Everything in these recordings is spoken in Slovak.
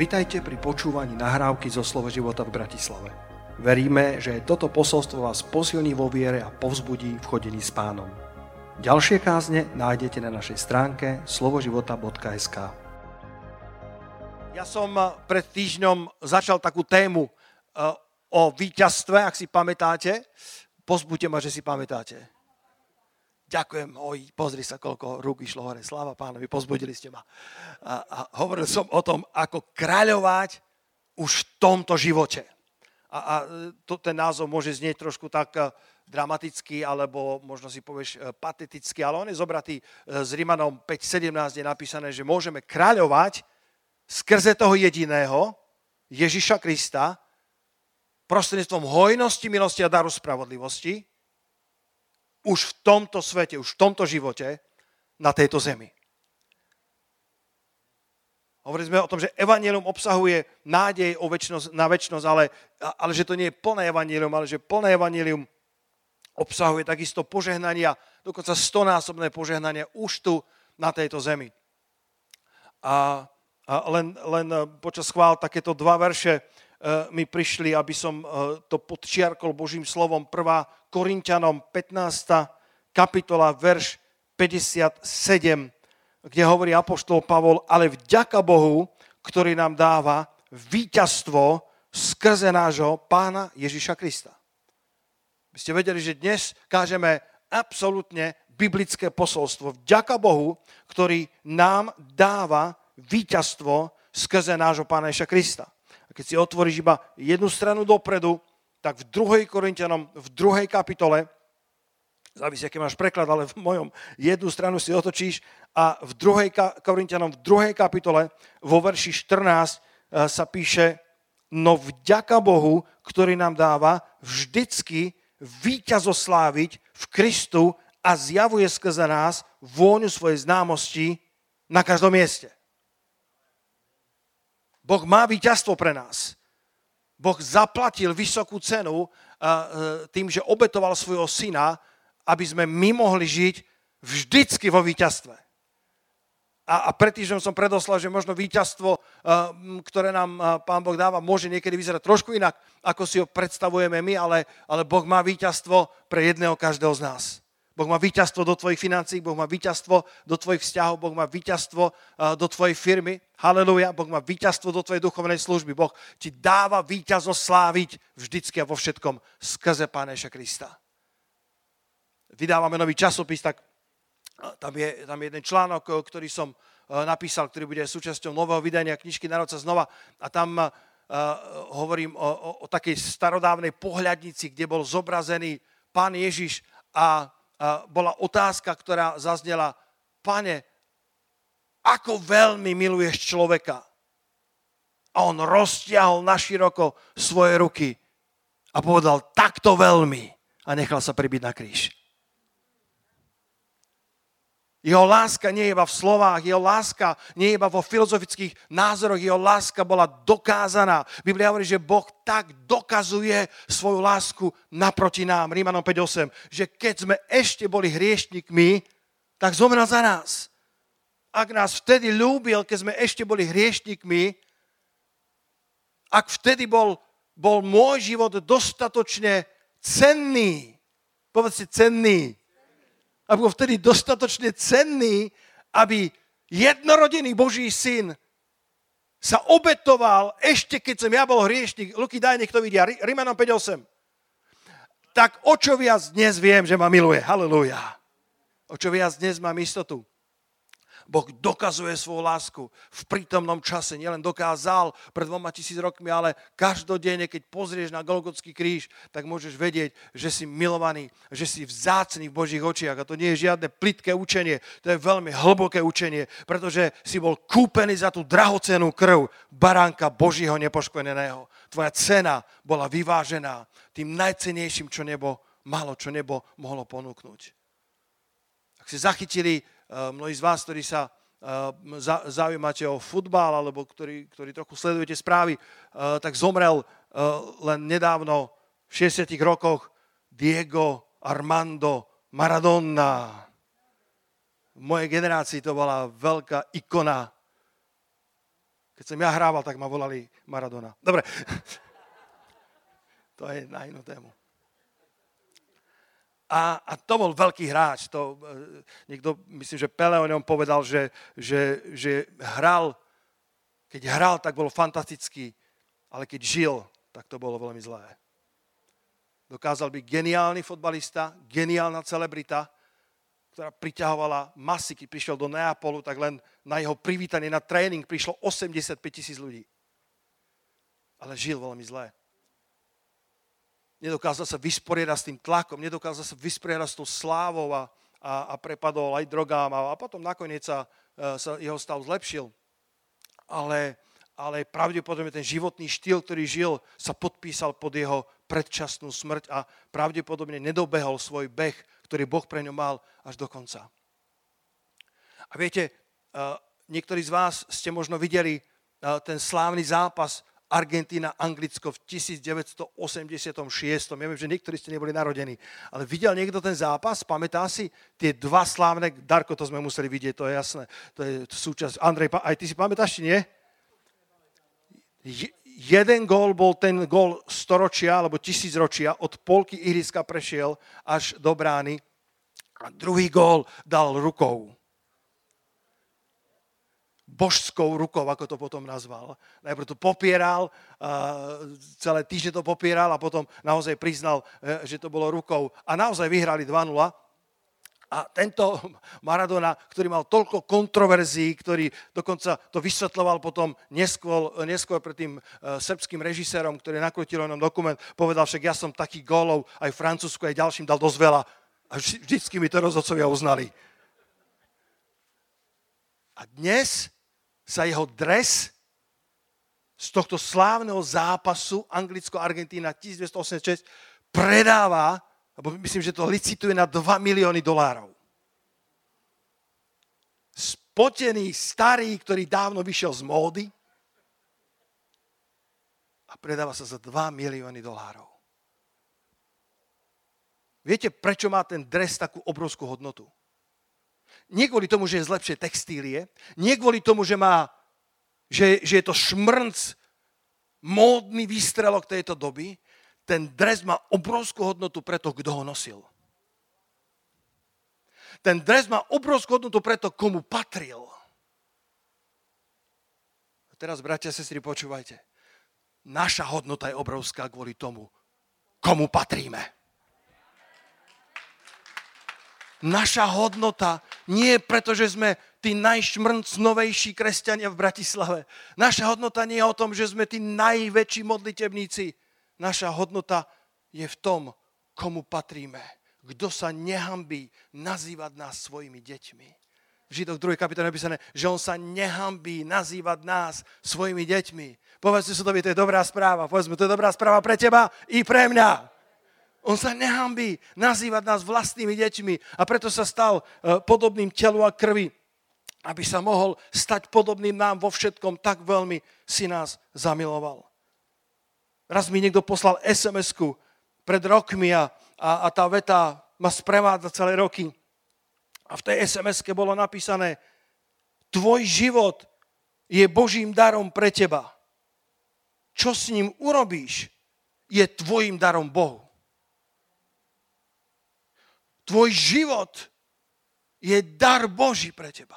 Vitajte pri počúvaní nahrávky zo Slovo života v Bratislave. Veríme, že toto posolstvo vás posilní vo viere a povzbudí v chodení s pánom. Ďalšie kázne nájdete na našej stránke slovoživota.sk Ja som eh, pred týždňom začal takú tému eh, o víťazstve, ak si pamätáte. Pozbuďte ma, že si pamätáte. Ďakujem, oj, pozri sa, koľko rúk išlo hore. Sláva pánovi, pozbudili ste ma. A, a hovoril som o tom, ako kráľovať už v tomto živote. A, a to, ten názov môže znieť trošku tak eh, dramaticky, alebo možno si povieš eh, pateticky, ale on je zobratý s Rimanom 5.17, je napísané, že môžeme kráľovať skrze toho jediného, Ježiša Krista, prostredníctvom hojnosti, milosti a daru spravodlivosti, už v tomto svete, už v tomto živote na tejto zemi. Hovorili sme o tom, že evanelium obsahuje nádej o väčšnosť, na väčšnosť, ale, ale že to nie je plné evanelium, ale že plné evanelium obsahuje takisto požehnania, dokonca stonásobné požehnania už tu na tejto zemi. A, a len, len počas chvál takéto dva verše Eh, mi prišli, aby som eh, to podčiarkol Božím slovom. 1. Korintianom 15. kapitola, verš 57, kde hovorí Apoštol Pavol, ale vďaka Bohu, ktorý nám dáva víťazstvo skrze nášho pána Ježiša Krista. By ste vedeli, že dnes kážeme absolútne biblické posolstvo. Vďaka Bohu, ktorý nám dáva víťazstvo skrze nášho pána Ježiša Krista. A keď si otvoríš iba jednu stranu dopredu, tak v 2. Korintianom, v 2. kapitole, závisí, aký máš preklad, ale v mojom jednu stranu si otočíš a v 2. Korintianom, v 2. kapitole, vo verši 14 eh, sa píše, no vďaka Bohu, ktorý nám dáva vždycky víťazosláviť v Kristu a zjavuje skrze nás vôňu svojej známosti na každom mieste. Boh má víťazstvo pre nás. Boh zaplatil vysokú cenu tým, že obetoval svojho syna, aby sme my mohli žiť vždycky vo víťazstve. A, a pred týždňom som predoslal, že možno víťazstvo, ktoré nám Pán Boh dáva, môže niekedy vyzerať trošku inak, ako si ho predstavujeme my, ale, ale Boh má víťazstvo pre jedného každého z nás. Boh má víťazstvo do tvojich financí, Boh má víťazstvo do tvojich vzťahov, Boh má víťazstvo do tvojej firmy. Haleluja, Boh má víťazstvo do tvojej duchovnej služby. Boh ti dáva víťaznosť sláviť vždycky a vo všetkom skrze Páneša Krista. Vydávame nový časopis, tak tam je, tam je jeden článok, ktorý som napísal, ktorý bude súčasťou nového vydania knižky Narodca znova. A tam uh, hovorím o, o, o takej starodávnej pohľadnici, kde bol zobrazený pán Ježiš a bola otázka, ktorá zaznela, pane, ako veľmi miluješ človeka? A on roztiahol naširoko svoje ruky a povedal, takto veľmi. A nechal sa pribiť na kríž. Jeho láska nie je iba v slovách, jeho láska nie je iba vo filozofických názoroch, jeho láska bola dokázaná. Biblia hovorí, že Boh tak dokazuje svoju lásku naproti nám. Rímanom 5.8, že keď sme ešte boli hriešnikmi, tak zomrel za nás. Ak nás vtedy ľúbil, keď sme ešte boli hriešnikmi, ak vtedy bol, bol môj život dostatočne cenný, povedz si cenný, aby bol vtedy dostatočne cenný, aby jednorodený Boží syn sa obetoval ešte keď som ja bol hriešnik. Luky, daj, nech to vidia. Rimanom 5.8. Tak o čo viac dnes viem, že ma miluje. Halleluja. O čo viac dnes mám istotu, Boh dokazuje svoju lásku v prítomnom čase. Nielen dokázal pred dvoma tisíc rokmi, ale každodenne, keď pozrieš na Golgotský kríž, tak môžeš vedieť, že si milovaný, že si vzácný v Božích očiach. A to nie je žiadne plitké učenie, to je veľmi hlboké učenie, pretože si bol kúpený za tú drahocenú krv baránka Božího nepoškveného. Tvoja cena bola vyvážená tým najcenejším, čo nebo malo, čo nebo mohlo ponúknuť. Ak si zachytili mnohí z vás, ktorí sa eh, zaujímate o futbal alebo ktorí, ktorí trochu sledujete správy, eh, tak zomrel len nedávno v 60 rokoch Diego Armando Maradona. V mojej generácii to bola veľká ikona. Keď som ja hrával, tak ma volali Maradona. Dobre. To je na inú tému. A, a to bol veľký hráč. To, e, niekto, myslím, že Pele o ňom povedal, že, že, že hral, keď hral, tak bol fantastický, ale keď žil, tak to bolo veľmi zlé. Dokázal byť geniálny fotbalista, geniálna celebrita, ktorá priťahovala masy, keď prišiel do Neapolu, tak len na jeho privítanie na tréning prišlo 85 tisíc ľudí. Ale žil veľmi zlé. Nedokázal sa vysporiadať s tým tlakom, nedokázal sa vysporiadať s tou slávou a, a, a prepadol aj drogám a, a potom nakoniec sa, e, sa jeho stav zlepšil. Ale, ale pravdepodobne ten životný štýl, ktorý žil, sa podpísal pod jeho predčasnú smrť a pravdepodobne nedobehol svoj beh, ktorý Boh pre ňo mal až do konca. A viete, niektorí z vás ste možno videli ten slávny zápas Argentína, Anglicko v 1986. Ja viem, že niektorí ste neboli narodení, ale videl niekto ten zápas? Pamätá si tie dva slávne, Darko, to sme museli vidieť, to je jasné. To je súčasť. Andrej, aj ty si pamätáš, či nie? jeden gól bol ten gól storočia alebo tisícročia, od polky ihriska prešiel až do brány a druhý gól dal rukou. Božskou rukou, ako to potom nazval. Najprv to popieral, celé týždne to popieral a potom naozaj priznal, e, že to bolo rukou. A naozaj vyhrali 2-0 a tento Maradona, ktorý mal toľko kontroverzií, ktorý dokonca to vysvetloval potom neskôr, neskôr pred tým uh, srbským režisérom, ktorý nakrutil nám dokument, povedal však, ja som taký gólov aj Francúzsku, aj ďalším dal dosť veľa. A vždycky mi to rozhodcovia uznali. A dnes sa jeho dres z tohto slávneho zápasu Anglicko-Argentína 1986 predáva lebo myslím, že to licituje na 2 milióny dolárov. Spotený, starý, ktorý dávno vyšiel z módy a predáva sa za 2 milióny dolárov. Viete, prečo má ten dres takú obrovskú hodnotu? Nie kvôli tomu, že je z lepšej textílie, nie kvôli tomu, že, má, že, že je to šmrnc, módny výstrelok tejto doby, ten dres má obrovskú hodnotu pre to, kto ho nosil. Ten dres má obrovskú hodnotu pre to, komu patril. A teraz, bratia a sestry, počúvajte. Naša hodnota je obrovská kvôli tomu, komu patríme. Naša hodnota nie je preto, že sme tí najšmrncnovejší kresťania v Bratislave. Naša hodnota nie je o tom, že sme tí najväčší modlitebníci naša hodnota je v tom, komu patríme. Kto sa nehambí nazývať nás svojimi deťmi. V Židok 2. kapitole napísané, že on sa nehambí nazývať nás svojimi deťmi. Povedzte si to, to je dobrá správa. Povedzme, to je dobrá správa pre teba i pre mňa. On sa nehambí nazývať nás vlastnými deťmi a preto sa stal e, podobným telu a krvi, aby sa mohol stať podobným nám vo všetkom, tak veľmi si nás zamiloval. Raz mi niekto poslal SMS-ku pred rokmi a, a, a tá veta ma sprevádza celé roky. A v tej SMS-ke bolo napísané, tvoj život je Božím darom pre teba. Čo s ním urobíš, je tvojim darom Bohu. Tvoj život je dar Boží pre teba.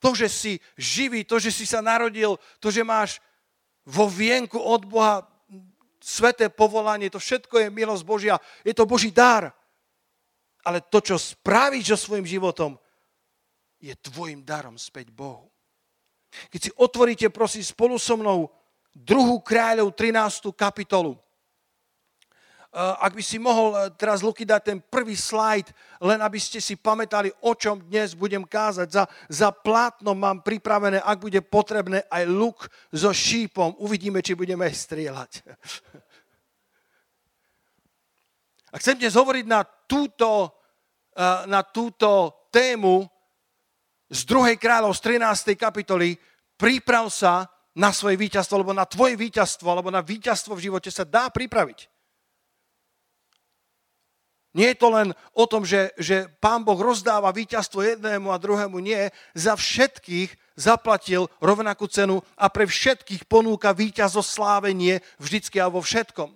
To, že si živý, to, že si sa narodil, to, že máš vo vienku od Boha sveté povolanie, to všetko je milosť Božia, je to Boží dar. Ale to, čo spravíš so svojím životom, je tvojim darom späť Bohu. Keď si otvoríte, prosím, spolu so mnou druhú kráľov 13. kapitolu, ak by si mohol eh, teraz, Luky, dať ten prvý slajd, len aby ste si pamätali, o čom dnes budem kázať. Za, za plátno mám pripravené, ak bude potrebné, aj luk so šípom. Uvidíme, či budeme strieľať. A chcem dnes hovoriť na túto, eh, na túto tému z 2. kráľov z 13. kapitoly. Priprav sa na svoje víťazstvo, alebo na tvoje víťazstvo, alebo na víťazstvo v živote sa dá pripraviť. Nie je to len o tom, že, že pán Boh rozdáva víťazstvo jednému a druhému. Nie, za všetkých zaplatil rovnakú cenu a pre všetkých ponúka víťazo slávenie vždycky a vo všetkom.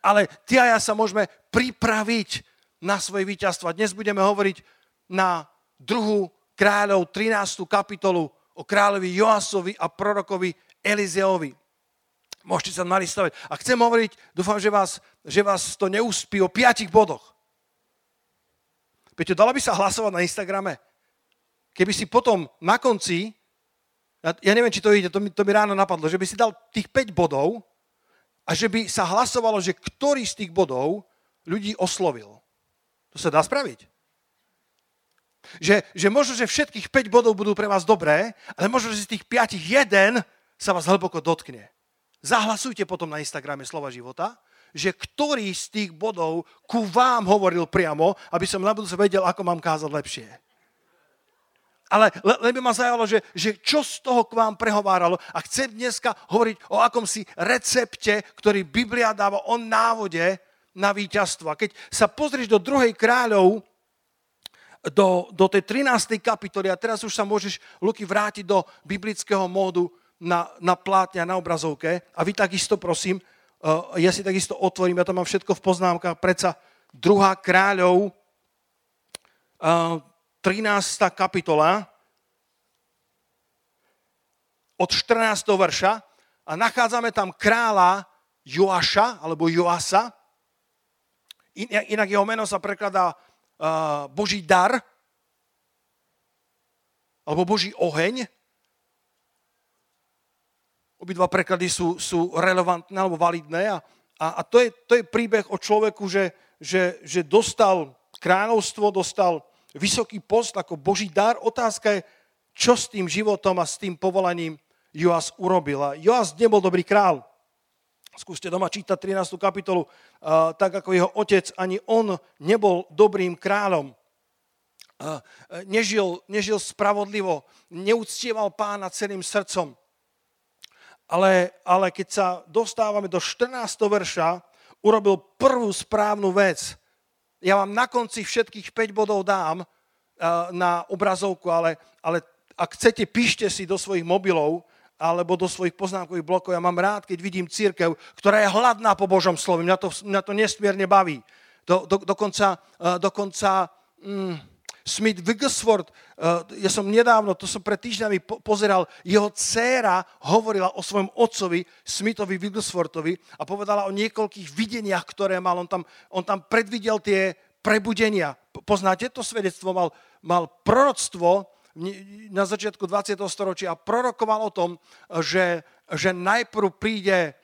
Ale ty a ja sa môžeme pripraviť na svoje víťazstvo. Dnes budeme hovoriť na druhú kráľov 13. kapitolu o kráľovi Joasovi a prorokovi Elizeovi. Môžete sa nalistovať. A chcem hovoriť, dúfam, že vás, že vás to neuspí o piatich bodoch. Peťo, dalo by sa hlasovať na Instagrame? Keby si potom na konci, ja neviem, či to ide, to mi, to mi ráno napadlo, že by si dal tých 5 bodov a že by sa hlasovalo, že ktorý z tých bodov ľudí oslovil. To sa dá spraviť. Že, že možno, že všetkých 5 bodov budú pre vás dobré, ale možno, že z tých 5 jeden sa vás hlboko dotkne. Zahlasujte potom na Instagrame Slova života, že ktorý z tých bodov ku vám hovoril priamo, aby som na budúce vedel, ako mám kázať lepšie. Ale len by ma zajalo, že, že čo z toho k vám prehováralo. A chcem dneska hovoriť o akomsi recepte, ktorý Biblia dáva o návode na víťazstvo. A keď sa pozrieš do druhej kráľov, do, do tej 13. kapitoly, a teraz už sa môžeš, Luky, vrátiť do biblického módu, na, na plátne a na obrazovke. A vy takisto, prosím, uh, ja si takisto otvorím, ja to mám všetko v poznámkach, predsa druhá kráľov, uh, 13. kapitola, od 14. verša a nachádzame tam kráľa Joaša, alebo Joasa. Inak jeho meno sa prekladá uh, Boží dar, alebo Boží oheň. Obidva preklady sú, sú relevantné alebo validné a, a, a to, je, to je príbeh o človeku, že, že, že dostal kráľovstvo, dostal vysoký post ako Boží dar. Otázka je, čo s tým životom a s tým povolaním Joas urobil. A Joas nebol dobrý král. Skúste doma čítať 13. kapitolu, uh, tak ako jeho otec, ani on nebol dobrým kráľom. Uh, nežil, nežil spravodlivo, neúctieval pána celým srdcom ale, ale keď sa dostávame do 14. verša, urobil prvú správnu vec. Ja vám na konci všetkých 5 bodov dám uh, na obrazovku, ale, ale ak chcete, píšte si do svojich mobilov alebo do svojich poznámkových blokov. Ja mám rád, keď vidím církev, ktorá je hladná po Božom slove. Mňa to, mňa to nesmierne baví. Do, do, dokonca, uh, dokonca mm, Smith Wigglesworth, eh, ja som nedávno, to som pred týždňami pozeral, jeho dcéra hovorila o svojom otcovi, Smithovi Wigglesworthovi a povedala o niekoľkých videniach, ktoré mal. On tam, on tam predvidel tie prebudenia. Poznáte to svedectvo? Mal, mal proroctvo na začiatku 20. storočia a prorokoval o tom, že, že najprv príde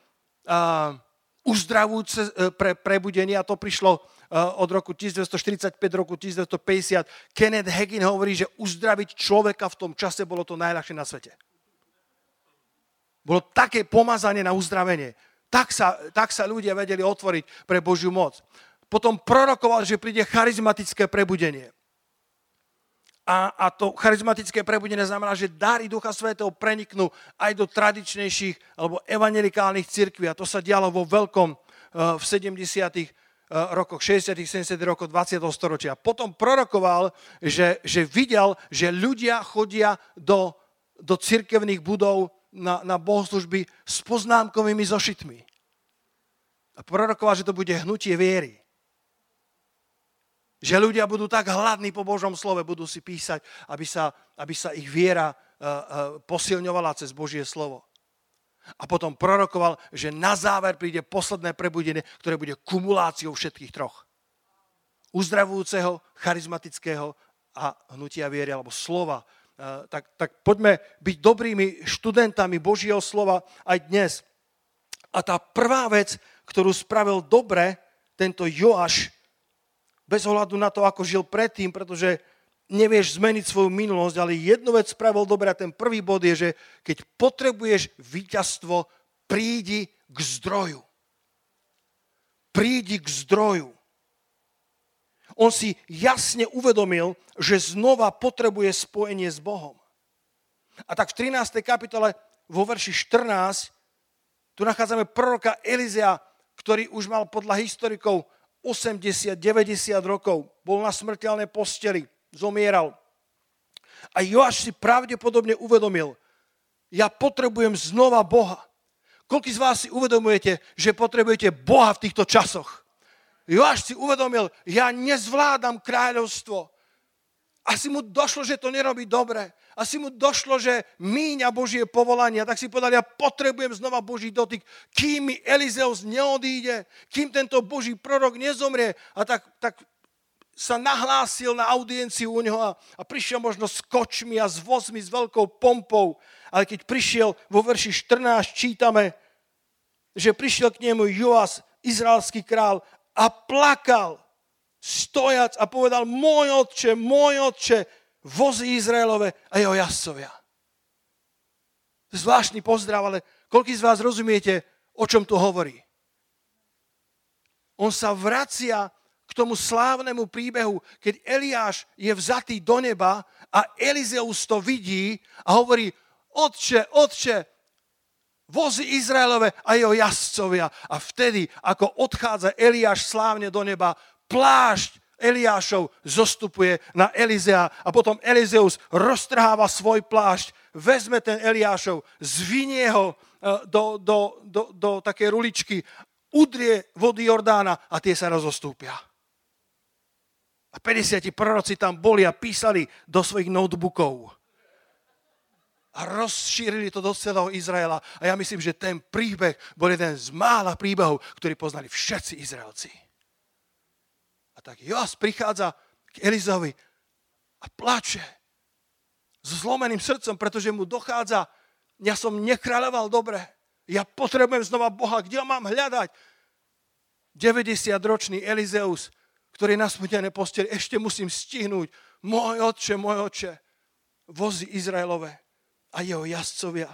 uh, uzdravujúce eh, pre prebudenie a to prišlo Eh, od roku 1945 roku 1950. Kenneth Hagin hovorí, že uzdraviť človeka v tom čase bolo to najľahšie na svete. Bolo také pomazanie na uzdravenie. Tak sa, tak sa ľudia vedeli otvoriť pre Božiu moc. Potom prorokoval, že príde charizmatické prebudenie. A, a to charizmatické prebudenie znamená, že dary Ducha Svetého preniknú aj do tradičnejších alebo evangelikálnych cirkví. A to sa dialo vo veľkom uh, v 70 Eh, rokoch 60 70 rokov 20. storočia. Potom prorokoval, že, že videl, že ľudia chodia do, do cirkevných budov na, na bohoslužby s poznámkovými zošitmi. A prorokoval, že to bude hnutie viery. Že ľudia budú tak hladní po Božom slove, budú si písať, aby sa, aby sa ich viera uh, uh, posilňovala cez Božie slovo. A potom prorokoval, že na záver príde posledné prebudenie, ktoré bude kumuláciou všetkých troch. Uzdravujúceho, charizmatického a hnutia viery, alebo slova. E, tak, tak poďme byť dobrými študentami Božieho slova aj dnes. A tá prvá vec, ktorú spravil dobre tento Joáš, bez ohľadu na to, ako žil predtým, pretože nevieš zmeniť svoju minulosť, ale jednu vec spravil dobre a ten prvý bod je, že keď potrebuješ víťazstvo, prídi k zdroju. Prídi k zdroju. On si jasne uvedomil, že znova potrebuje spojenie s Bohom. A tak v 13. kapitole vo verši 14 tu nachádzame proroka Elizea, ktorý už mal podľa historikov 80-90 rokov, bol na smrteľnej posteli, zomieral. A Joáš si pravdepodobne uvedomil, ja potrebujem znova Boha. Koľko z vás si uvedomujete, že potrebujete Boha v týchto časoch? Joáš si uvedomil, ja nezvládam kráľovstvo. Asi mu došlo, že to nerobí dobre. Asi mu došlo, že míňa Božie povolania. Tak si povedal, ja potrebujem znova Boží dotyk. Kým mi Elizeus neodíde, kým tento Boží prorok nezomrie. A tak, tak sa nahlásil na audienciu u neho a, a prišiel možno s kočmi a s vozmi, s veľkou pompou. Ale keď prišiel vo verši 14, čítame, že prišiel k nemu Joas, izraelský král, a plakal stojac a povedal, môj otče, môj otče, vozy Izraelove a jeho jazdcovia. Zvláštny pozdrav, ale koľký z vás rozumiete, o čom tu hovorí? On sa vracia k tomu slávnemu príbehu, keď Eliáš je vzatý do neba a Elizeus to vidí a hovorí, otče, otče, vozy Izraelove a jeho jazdcovia. A vtedy, ako odchádza Eliáš slávne do neba, plášť Eliášov zostupuje na Elizea a potom Elizeus roztrháva svoj plášť, vezme ten Eliášov, zvinie ho e, do, do, do, do také ruličky, udrie vody Jordána a tie sa rozostúpia. A 50 proroci tam boli a písali do svojich notebookov. A rozšírili to do celého Izraela. A ja myslím, že ten príbeh bol jeden z mála príbehov, ktorý poznali všetci Izraelci tak Joas prichádza k Elizovi a plače s zlomeným srdcom, pretože mu dochádza, ja som nekráľoval dobre, ja potrebujem znova Boha, kde ho mám hľadať? 90-ročný Elizeus, ktorý na smutené posteli, ešte musím stihnúť, môj otče, môj otče, vozy Izraelové a jeho jazdcovia.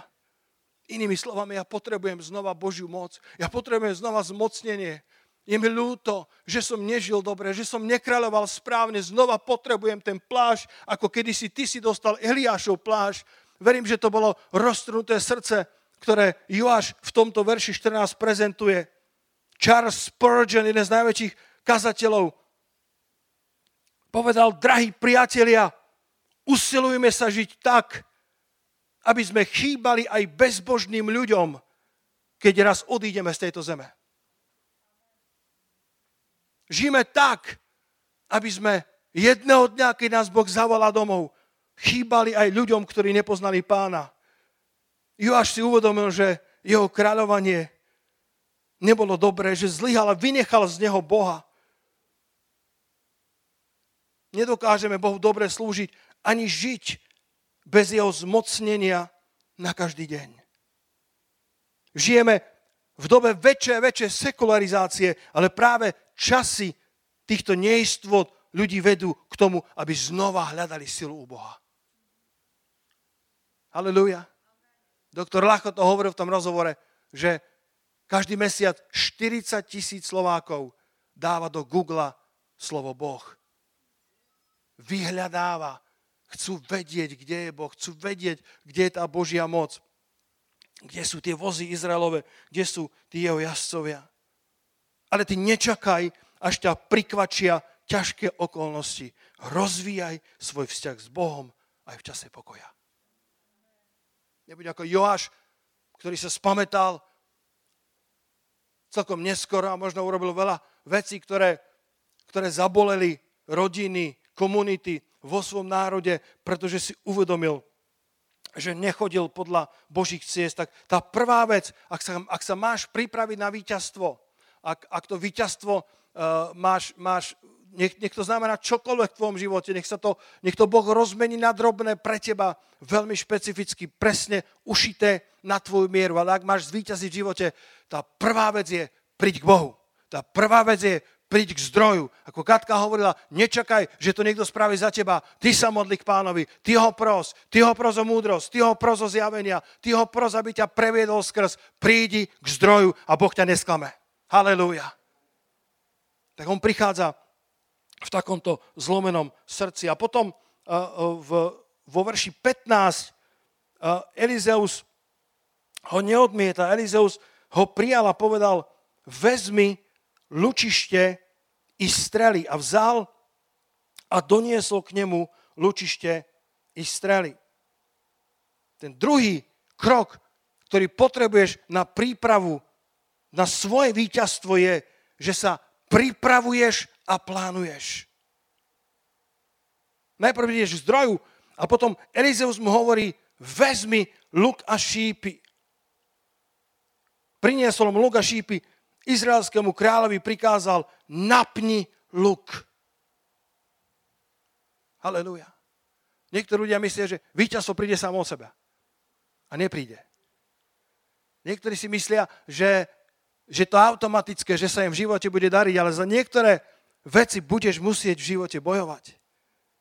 Inými slovami, ja potrebujem znova Božiu moc. Ja potrebujem znova zmocnenie. Je mi ľúto, že som nežil dobre, že som nekráľoval správne. Znova potrebujem ten pláž, ako kedysi ty si dostal Eliášov pláž. Verím, že to bolo roztrnuté srdce, ktoré Joáš v tomto verši 14 prezentuje. Charles Spurgeon, jeden z najväčších kazateľov, povedal, drahí priatelia, usilujme sa žiť tak, aby sme chýbali aj bezbožným ľuďom, keď raz odídeme z tejto zeme. Žijeme tak, aby sme jedného dňa, keď nás Boh zavolá domov, chýbali aj ľuďom, ktorí nepoznali pána. Joáš si uvedomil, že jeho kráľovanie nebolo dobré, že zlyhal a vynechal z neho Boha. Nedokážeme Bohu dobre slúžiť ani žiť bez jeho zmocnenia na každý deň. Žijeme v dobe väčšej a väčšej sekularizácie, ale práve časy týchto neistvot ľudí vedú k tomu, aby znova hľadali silu u Boha. Halelúja. Doktor Lacho to hovoril v tom rozhovore, že každý mesiac 40 tisíc Slovákov dáva do Google slovo Boh. Vyhľadáva. Chcú vedieť, kde je Boh. Chcú vedieť, kde je tá Božia moc. Kde sú tie vozy Izraelové. Kde sú tí jeho jazdcovia ale ty nečakaj, až ťa prikvačia ťažké okolnosti. Rozvíjaj svoj vzťah s Bohom aj v čase pokoja. Nebuď ako Joáš, ktorý sa spametal celkom neskoro a možno urobil veľa vecí, ktoré, ktoré zaboleli rodiny, komunity vo svom národe, pretože si uvedomil, že nechodil podľa Božích ciest. Tak tá prvá vec, ak sa, ak sa máš pripraviť na víťazstvo, ak, ak to víťazstvo uh, máš, máš nech, nech to znamená čokoľvek v tvojom živote, nech, sa to, nech to Boh rozmení na drobné pre teba veľmi špecificky, presne ušité na tvoju mieru. Ale ak máš zvýťaziť v živote, tá prvá vec je príď k Bohu. Tá prvá vec je príď k zdroju. Ako Katka hovorila, nečakaj, že to niekto spraví za teba. Ty sa modli k pánovi, ty ho pros, ty ho pros o múdrosť, ty ho pros o zjavenia, ty ho pros, aby ťa previedol skrz. Prídi k zdroju a Boh ťa nesklame. Halelúja. Tak on prichádza v takomto zlomenom srdci. A potom uh, v, vo verši 15 uh, Elizeus ho neodmieta. Elizeus ho prijal a povedal, vezmi lučište i strely a vzal a doniesol k nemu lučište i strely. Ten druhý krok, ktorý potrebuješ na prípravu na svoje víťazstvo je, že sa pripravuješ a plánuješ. Najprv ideš k zdroju a potom Elizeus mu hovorí, vezmi luk a šípy. Priniesol mu luk a šípy, izraelskému kráľovi prikázal, napni luk. Halelujá. Niektorí ľudia myslia, že víťazstvo príde samo od seba. A nepríde. Niektorí si myslia, že, že to automatické, že sa im v živote bude dariť, ale za niektoré veci budeš musieť v živote bojovať.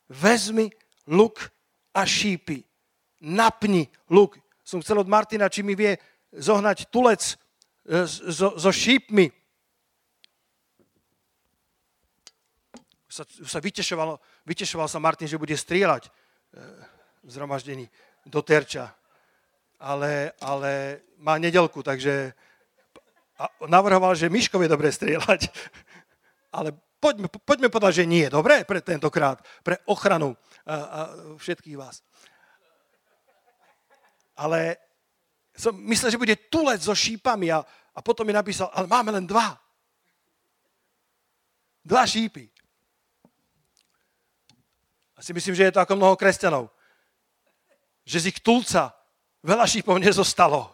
Vezmi luk a šípy. Napni luk. Som chcel od Martina, či mi vie zohnať tulec so, so šípmi. Sa, sa vytešovalo, vytešoval sa Martin, že bude strieľať e, v zhromaždení do terča ale, ale má nedelku, takže navrhoval, že Miškov je dobre strieľať. Ale poďme, poďme povedať, že nie dobre pre tentokrát, pre ochranu a, a všetkých vás. Ale som myslel, že bude tulec so šípami a, a potom mi napísal, ale máme len dva. Dva šípy. A si myslím, že je to ako mnoho kresťanov. Že z ich tulca Veľa šípov nezostalo.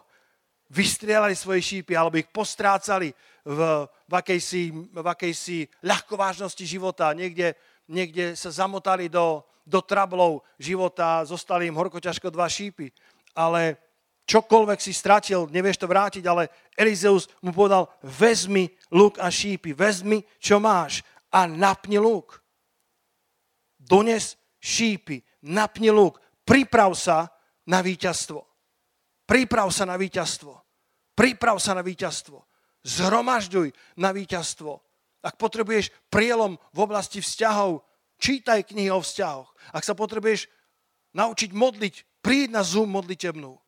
Vystrielali svoje šípy alebo ich postrácali v, v, akejsi, v akejsi ľahkovážnosti života. Niekde, niekde sa zamotali do, do trablov života, zostali im horko ťažko dva šípy. Ale čokoľvek si stratil, nevieš to vrátiť, ale Elizeus mu povedal, vezmi luk a šípy, vezmi, čo máš a napni luk. Dones šípy, napni luk, priprav sa na víťazstvo. Priprav sa na víťazstvo. Priprav sa na víťazstvo. Zhromažďuj na víťazstvo. Ak potrebuješ prielom v oblasti vzťahov, čítaj knihy o vzťahoch. Ak sa potrebuješ naučiť modliť, príď na Zoom modlitebnú.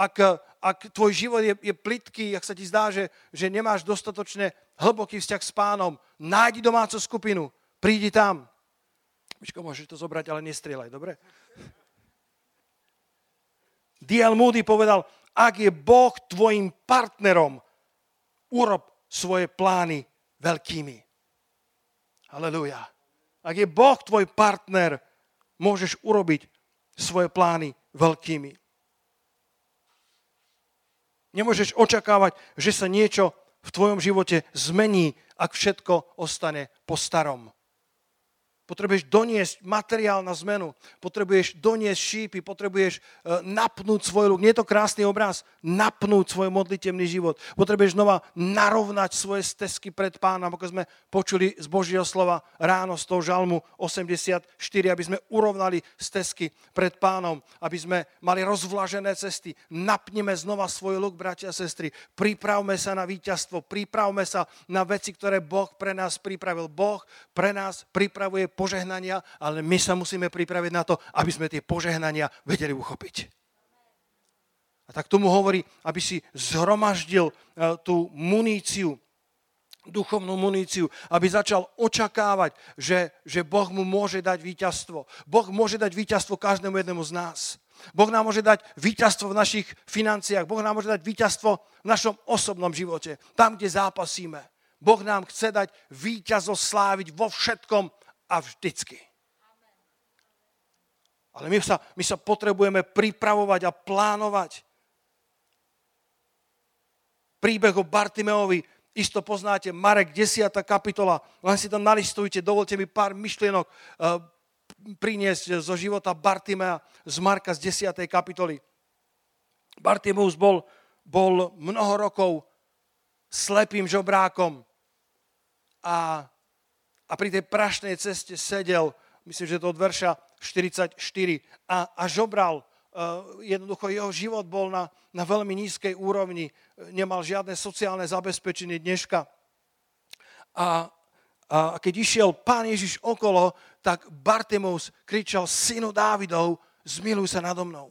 Ak, ak tvoj život je, je plitký, ak sa ti zdá, že, že nemáš dostatočne hlboký vzťah s pánom, nájdi domácu skupinu, prídi tam. Miško, môžeš to zobrať, ale nestrieľaj, dobre? D.L. Moody povedal, ak je Boh tvojim partnerom, urob svoje plány veľkými. Halelujá. Ak je Boh tvoj partner, môžeš urobiť svoje plány veľkými. Nemôžeš očakávať, že sa niečo v tvojom živote zmení, ak všetko ostane po starom. Potrebuješ doniesť materiál na zmenu, potrebuješ doniesť šípy, potrebuješ e, napnúť svoj luk. Nie je to krásny obraz? Napnúť svoj modlitevný život. Potrebuješ znova narovnať svoje stezky pred pánom, ako sme počuli z Božieho slova ráno z toho žalmu 84, aby sme urovnali stezky pred pánom, aby sme mali rozvlažené cesty. Napnime znova svoj luk, bratia a sestry. Pripravme sa na víťazstvo, pripravme sa na veci, ktoré Boh pre nás pripravil. Boh pre nás pripravuje požehnania, ale my sa musíme pripraviť na to, aby sme tie požehnania vedeli uchopiť. A tak tomu hovorí, aby si zhromaždil e, tú muníciu, duchovnú muníciu, aby začal očakávať, že, že Boh mu môže dať víťazstvo. Boh môže dať víťazstvo každému jednému z nás. Boh nám môže dať víťazstvo v našich financiách. Boh nám môže dať víťazstvo v našom osobnom živote. Tam, kde zápasíme. Boh nám chce dať víťazo sláviť vo všetkom a vždycky. Ale my sa, my sa potrebujeme pripravovať a plánovať. Príbeh o Bartimeovi isto poznáte, Marek 10. kapitola, len si tam nalistujte, dovolte mi pár myšlienok uh, priniesť zo života Bartimea z Marka z 10. kapitoly. Bartimeus bol, bol mnoho rokov slepým žobrákom a a pri tej prašnej ceste sedel, myslím, že to od verša 44 a, a žobral. Uh, jednoducho jeho život bol na, na veľmi nízkej úrovni, nemal žiadne sociálne zabezpečenie dneška. A, a keď išiel pán Ježiš okolo, tak Bartimus kričal, synu Dávidov, zmiluj sa nado mnou.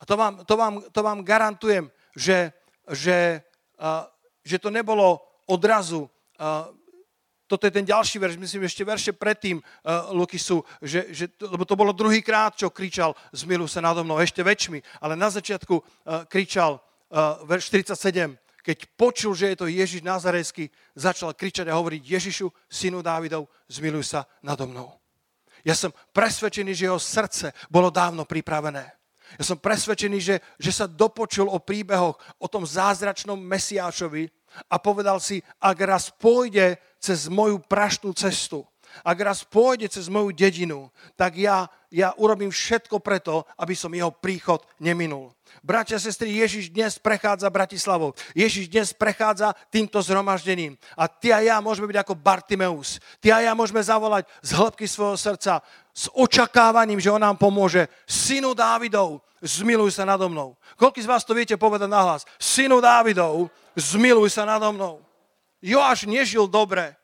A to vám, to vám, to vám garantujem, že, že, že to nebolo odrazu toto je ten ďalší verš, myslím, ešte verše predtým, uh, Luky sú, že, že, lebo to bolo druhý krát, čo kričal, zmiluj sa nado mnou, ešte väčšmi, ale na začiatku uh, kričal uh, verš 47, keď počul, že je to Ježiš Nazarejský, začal kričať a hovoriť Ježišu, synu Dávidov, zmiluj sa nado mnou. Ja som presvedčený, že jeho srdce bolo dávno pripravené. Ja som presvedčený, že, že sa dopočul o príbehoch, o tom zázračnom Mesiášovi a povedal si, ak raz pôjde cez moju prašnú cestu, ak raz pôjde cez moju dedinu, tak ja, ja urobím všetko preto, aby som jeho príchod neminul. Bratia, sestry, Ježiš dnes prechádza Bratislavou. Ježiš dnes prechádza týmto zhromaždením. A ty a ja môžeme byť ako Bartimeus. Ty a ja môžeme zavolať z hĺbky svojho srdca s očakávaním, že on nám pomôže. Synu Dávidov, zmiluj sa nado mnou. Koľko z vás to viete povedať nahlas? Synu Dávidov, zmiluj sa nado mnou. Joáš nežil dobre.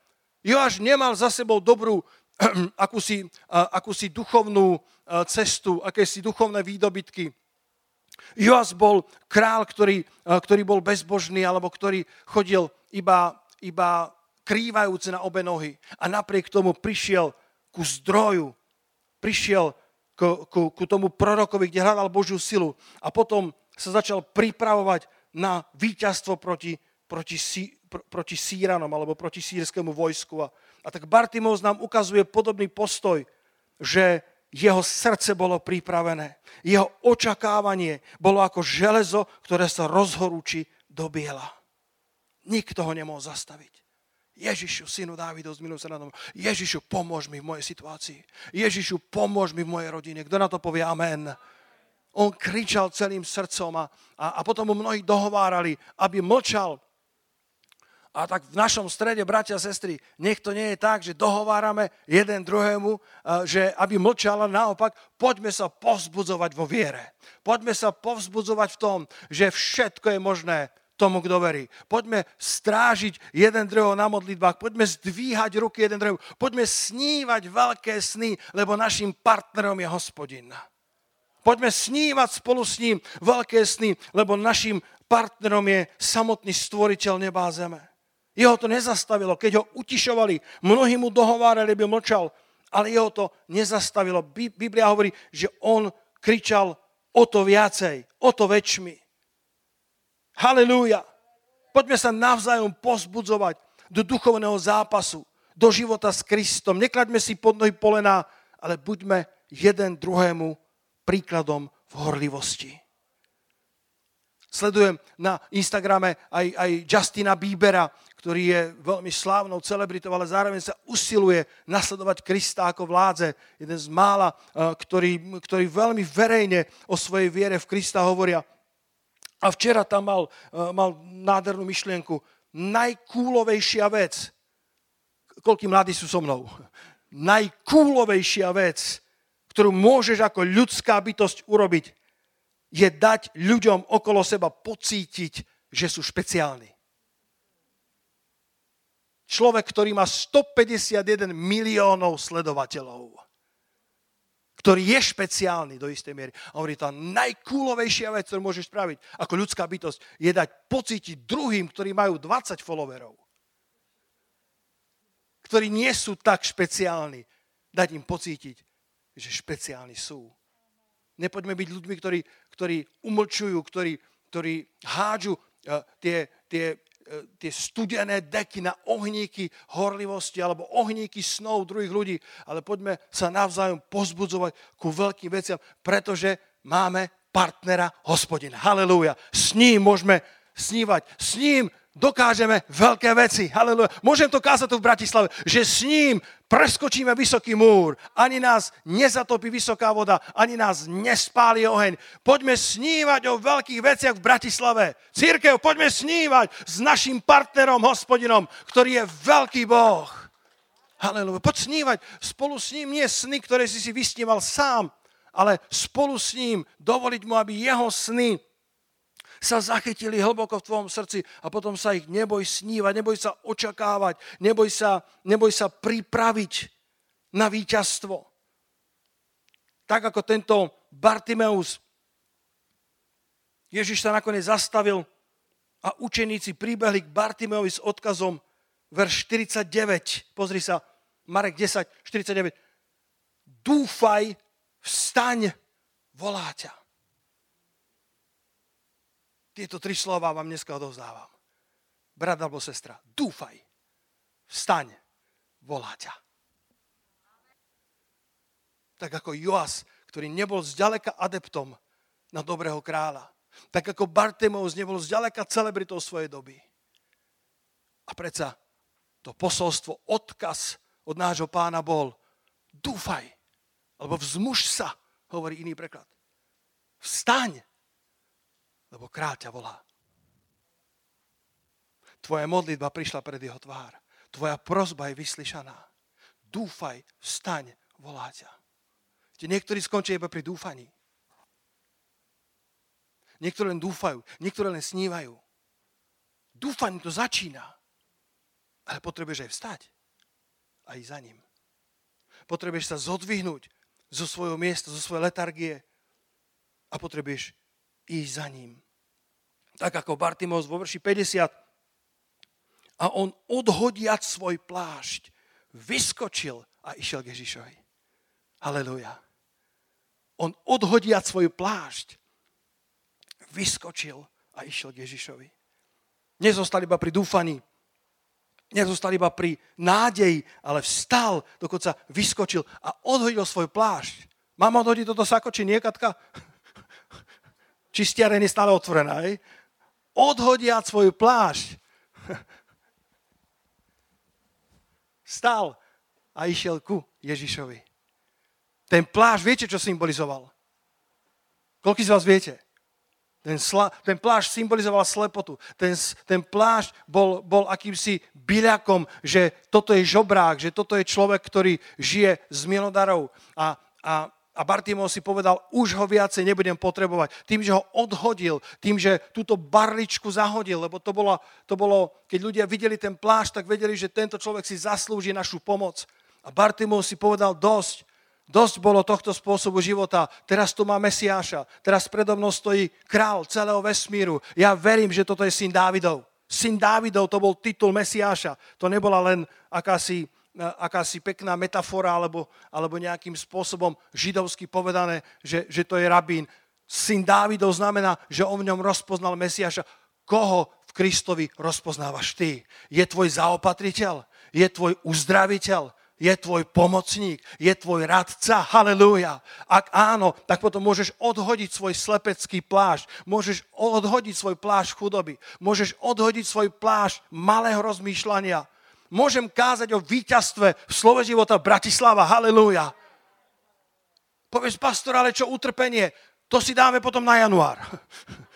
Joáš nemal za sebou dobrú akúsi, akúsi duchovnú cestu, akési duchovné výdobytky. Joás bol král, ktorý, ktorý bol bezbožný, alebo ktorý chodil iba, iba krývajúce na obe nohy. A napriek tomu prišiel ku zdroju, prišiel ku, ku, ku tomu prorokovi, kde hľadal Božiu silu. A potom sa začal pripravovať na víťazstvo proti, proti, pr- proti Síranom alebo proti sírskému vojsku. A, a tak Bartimos nám ukazuje podobný postoj, že jeho srdce bolo pripravené. Jeho očakávanie bolo ako železo, ktoré sa rozhorúči do biela. Nikto ho nemohol zastaviť. Ježišu, synu Dávidov, zmiluj sa na tom. Ježišu, pomôž mi v mojej situácii. Ježišu, pomôž mi v mojej rodine. Kto na to povie amen? On kričal celým srdcom a, a, a potom mu mnohí dohovárali, aby mlčal, a tak v našom strede, bratia a sestry, nech to nie je tak, že dohovárame jeden druhému, že aby mlčala, naopak, poďme sa povzbudzovať vo viere. Poďme sa povzbudzovať v tom, že všetko je možné tomu, kto verí. Poďme strážiť jeden druhého na modlitbách, poďme zdvíhať ruky jeden druhému, poďme snívať veľké sny, lebo našim partnerom je hospodin. Poďme snívať spolu s ním veľké sny, lebo našim partnerom je samotný stvoriteľ neba a zeme. Jeho to nezastavilo. Keď ho utišovali, mnohí mu dohovárali, aby mlčal, ale jeho to nezastavilo. Biblia hovorí, že on kričal o to viacej, o to väčšmi. Halelúja. Poďme sa navzájom pozbudzovať do duchovného zápasu, do života s Kristom. Neklaďme si pod nohy polená, ale buďme jeden druhému príkladom v horlivosti. Sledujem na Instagrame aj, aj Justina Biebera, ktorý je veľmi slávnou celebritou, ale zároveň sa usiluje nasledovať Krista ako vládze. Jeden z mála, eh, ktorý, ktorý veľmi verejne o svojej viere v Krista hovoria. A včera tam mal, eh, mal nádhernú myšlienku. Najkúlovejšia vec, koľký mladí sú so mnou, najkúlovejšia vec, ktorú môžeš ako ľudská bytosť urobiť, je dať ľuďom okolo seba pocítiť, že sú špeciálni. Človek, ktorý má 151 miliónov sledovateľov, ktorý je špeciálny do istej miery. A hovorí, tá najkúlovejšia vec, ktorú môžeš spraviť ako ľudská bytosť, je dať pocítiť druhým, ktorí majú 20 followerov, ktorí nie sú tak špeciálni, dať im pocítiť, že špeciálni sú. Nepoďme byť ľuďmi, ktorí, ktorí umlčujú, ktorí, ktorí hádžu uh, tie, tie, uh, tie studené deky na ohníky horlivosti alebo ohníky snov druhých ľudí, ale poďme sa navzájom pozbudzovať ku veľkým veciam, pretože máme partnera hospodina. Halelúja. S ním môžeme snívať. S ním dokážeme veľké veci. Halleluja. Môžem to kázať tu v Bratislave, že s ním preskočíme vysoký múr. Ani nás nezatopí vysoká voda, ani nás nespáli oheň. Poďme snívať o veľkých veciach v Bratislave. Církev, poďme snívať s našim partnerom, hospodinom, ktorý je veľký Boh. Halleluja. Poď snívať spolu s ním, nie sny, ktoré si si vysníval sám, ale spolu s ním dovoliť mu, aby jeho sny sa zachytili hlboko v tvojom srdci a potom sa ich neboj snívať, neboj sa očakávať, neboj sa, neboj sa pripraviť na víťazstvo. Tak ako tento Bartimeus, Ježiš sa nakoniec zastavil a učeníci príbehli k Bartimeovi s odkazom verš 49. Pozri sa, Marek 10, 49. Dúfaj, vstaň, volá ťa. Tieto tri slova vám dneska odovzdávam. Brat alebo sestra, dúfaj, vstaň, volá ťa. Tak ako Joas, ktorý nebol zďaleka adeptom na dobrého kráľa. Tak ako Bartemeus nebol zďaleka celebritou svojej doby. A predsa to posolstvo, odkaz od nášho pána bol dúfaj, alebo vzmuž sa, hovorí iný preklad. Vstaň, lebo kráľ ťa volá. Tvoja modlitba prišla pred jeho tvár. Tvoja prozba je vyslyšaná. Dúfaj, vstaň, volá ťa. Niektorí skončia iba pri dúfaní. Niektorí len dúfajú, niektorí len snívajú. Dúfanie to začína, ale potrebuješ aj vstať a ísť za ním. Potrebuješ sa zodvihnúť zo svojho miesta, zo svojej letargie a potrebuješ ísť za ním. Tak ako Bartimos vo verši 50. A on odhodiac svoj plášť vyskočil a išiel k Ježišovi. Halleluja. On odhodiac svoj plášť vyskočil a išiel k Ježišovi. Nezostal iba pri dúfaní, nezostal iba pri nádeji, ale vstal, dokonca vyskočil a odhodil svoj plášť. Mám odhodiť toto sako, či nie, Katka? Či stiareň je stále otvorená, hej? Odhodiať svoj plášť. Stal a išiel ku Ježišovi. Ten plášť, viete, čo symbolizoval? Koľko z vás viete? Ten, sla, ten plášť symbolizoval slepotu. Ten, ten plášť bol, bol akýmsi byľakom, že toto je žobrák, že toto je človek, ktorý žije z milodarov. A, a, a Bartimov si povedal, už ho viacej nebudem potrebovať. Tým, že ho odhodil, tým, že túto barličku zahodil, lebo to bolo, to bolo, keď ľudia videli ten plášť, tak vedeli, že tento človek si zaslúži našu pomoc. A Bartimov si povedal, dosť, Dosť bolo tohto spôsobu života. Teraz tu má Mesiáša. Teraz predo mnou stojí král celého vesmíru. Ja verím, že toto je syn Dávidov. Syn Dávidov to bol titul Mesiáša. To nebola len akási, akási pekná metafora alebo, alebo nejakým spôsobom židovsky povedané, že, že to je rabín. Syn Dávidov znamená, že v ňom rozpoznal Mesiáša. Koho v Kristovi rozpoznávaš ty? Je tvoj zaopatriteľ? Je tvoj uzdraviteľ? je tvoj pomocník, je tvoj radca, halleluja. Ak áno, tak potom môžeš odhodiť svoj slepecký plášť, môžeš odhodiť svoj plášť chudoby, môžeš odhodiť svoj plášť malého rozmýšľania. Môžem kázať o víťazstve v slove života Bratislava, halleluja. Povieš, pastor, ale čo utrpenie? To si dáme potom na január.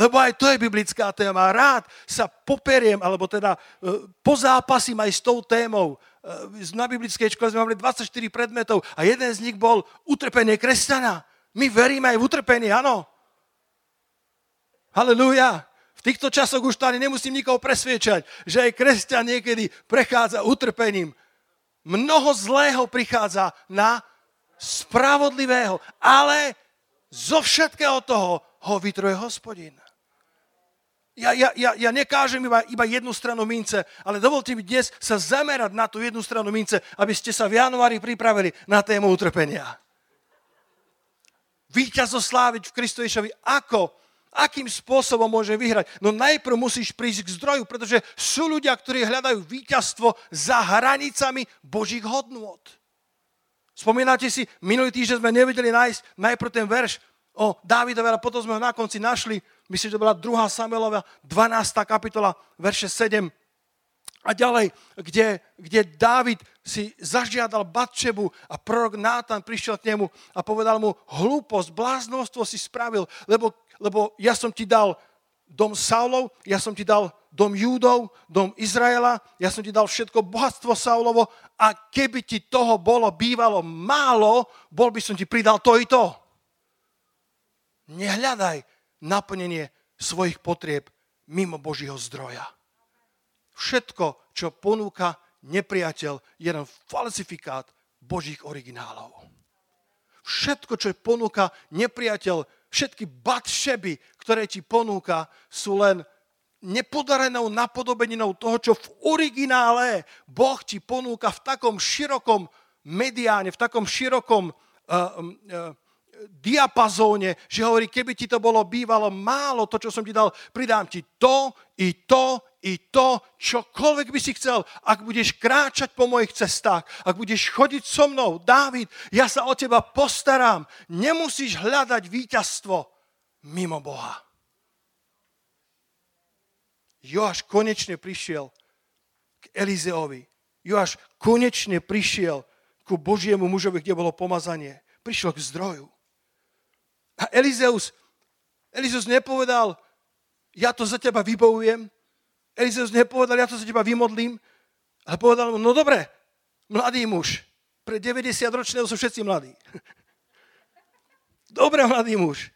Lebo aj to je biblická téma. Rád sa poperiem, alebo teda e, pozápasím aj s tou témou. E, na biblickej škole sme mali 24 predmetov a jeden z nich bol utrpenie kresťana. My veríme aj v utrpenie, áno. Halelúja. V týchto časoch už tady nemusím nikoho presviečať, že aj kresťan niekedy prechádza utrpením. Mnoho zlého prichádza na spravodlivého, ale zo všetkého toho ho vytruje hospodin. Ja, ja, ja, ja nekážem iba, iba jednu stranu mince, ale dovolte mi dnes sa zamerať na tú jednu stranu mince, aby ste sa v januári pripravili na tému utrpenia. Výťazo sláviť v Kristovišovi ako? Akým spôsobom môže vyhrať? No najprv musíš prísť k zdroju, pretože sú ľudia, ktorí hľadajú víťazstvo za hranicami Božích hodnôt. Spomínate si, minulý týždeň sme nevedeli nájsť najprv ten verš o Dávidovi, ale potom sme ho na konci našli myslím, že to bola 2. Samuelova 12. kapitola, verše 7 a ďalej, kde, kde Dávid si zažiadal Batčebu a prorok Nátan prišiel k nemu a povedal mu, hlúposť, bláznostvo si spravil, lebo, lebo ja som ti dal dom Saulov, ja som ti dal dom Júdov, dom Izraela, ja som ti dal všetko bohatstvo Saulovo a keby ti toho bolo bývalo málo, bol by som ti pridal to i to. Nehľadaj naplnenie svojich potrieb mimo Božího zdroja. Všetko, čo ponúka nepriateľ, je len falsifikát Božích originálov. Všetko, čo ponúka nepriateľ, všetky batšeby, ktoré ti ponúka, sú len nepodarenou napodobeninou toho, čo v originále Boh ti ponúka v takom širokom mediáne, v takom širokom uh, uh, diapazóne, že hovorí, keby ti to bolo bývalo málo, to, čo som ti dal, pridám ti to, i to, i to, čokoľvek by si chcel, ak budeš kráčať po mojich cestách, ak budeš chodiť so mnou, Dávid, ja sa o teba postaram. Nemusíš hľadať víťazstvo mimo Boha. Joáš konečne prišiel k Elizeovi. Joáš konečne prišiel ku Božiemu mužovi, kde bolo pomazanie. Prišiel k zdroju. A Elizeus, Elizeus nepovedal, ja to za teba vybojujem. Elizeus nepovedal, ja to za teba vymodlím. Ale povedal mu, no dobre, mladý muž, pre 90 ročného sú všetci mladí. Dobre, mladý muž,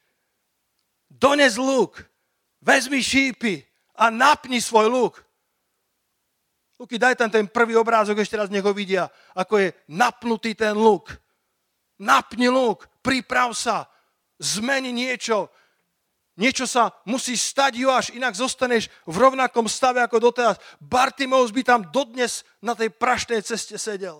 dones luk, vezmi šípy a napni svoj luk. Luky, daj tam ten prvý obrázok, ešte raz nech ho vidia, ako je napnutý ten luk. Napni luk, priprav sa, zmeni niečo. Niečo sa musí stať, Joáš, inak zostaneš v rovnakom stave ako doteraz. Bartimeus by tam dodnes na tej prašnej ceste sedel.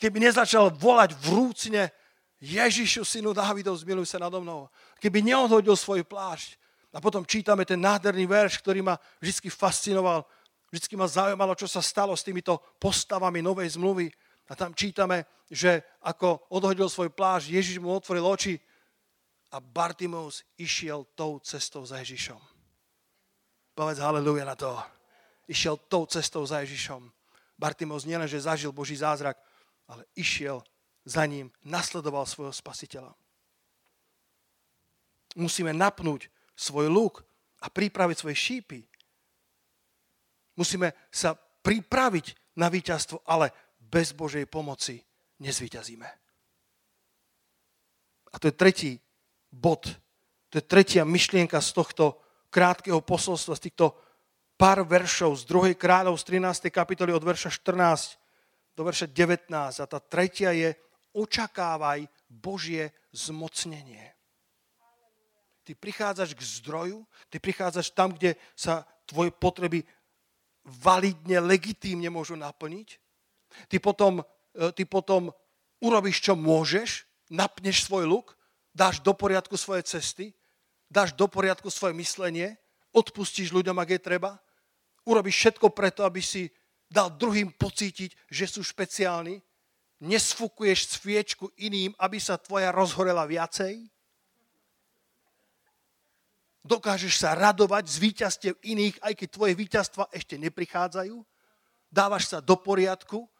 Keby nezačal volať vrúcne Ježišu, synu Dávidov, zmiluj sa nado mnou. Keby neodhodil svoj plášť. A potom čítame ten nádherný verš, ktorý ma vždy fascinoval. Vždy ma zaujímalo, čo sa stalo s týmito postavami novej zmluvy. A tam čítame, že ako odhodil svoj pláž, Ježiš mu otvoril oči a Bartimeus išiel tou cestou za Ježišom. Povedz haleluja na to. Išiel tou cestou za Ježišom. Bartimeus nielenže zažil Boží zázrak, ale išiel za ním, nasledoval svojho spasiteľa. Musíme napnúť svoj luk a pripraviť svoje šípy. Musíme sa pripraviť na víťazstvo, ale bez Božej pomoci nezvyťazíme. A to je tretí bod, to je tretia myšlienka z tohto krátkeho posolstva, z týchto pár veršov z 2. kráľov z 13. kapitoly od verša 14 do verša 19. A tá tretia je očakávaj Božie zmocnenie. Ty prichádzaš k zdroju, ty prichádzaš tam, kde sa tvoje potreby validne, legitímne môžu naplniť. Ty potom, e, ty potom urobíš, čo môžeš, napneš svoj luk, dáš do poriadku svoje cesty, dáš do poriadku svoje myslenie, odpustíš ľuďom, ak je treba, urobíš všetko preto, aby si dal druhým pocítiť, že sú špeciálni, nesfúkuješ sviečku iným, aby sa tvoja rozhorela viacej, dokážeš sa radovať z víťazstiev iných, aj keď tvoje víťazstva ešte neprichádzajú, dávaš sa do poriadku,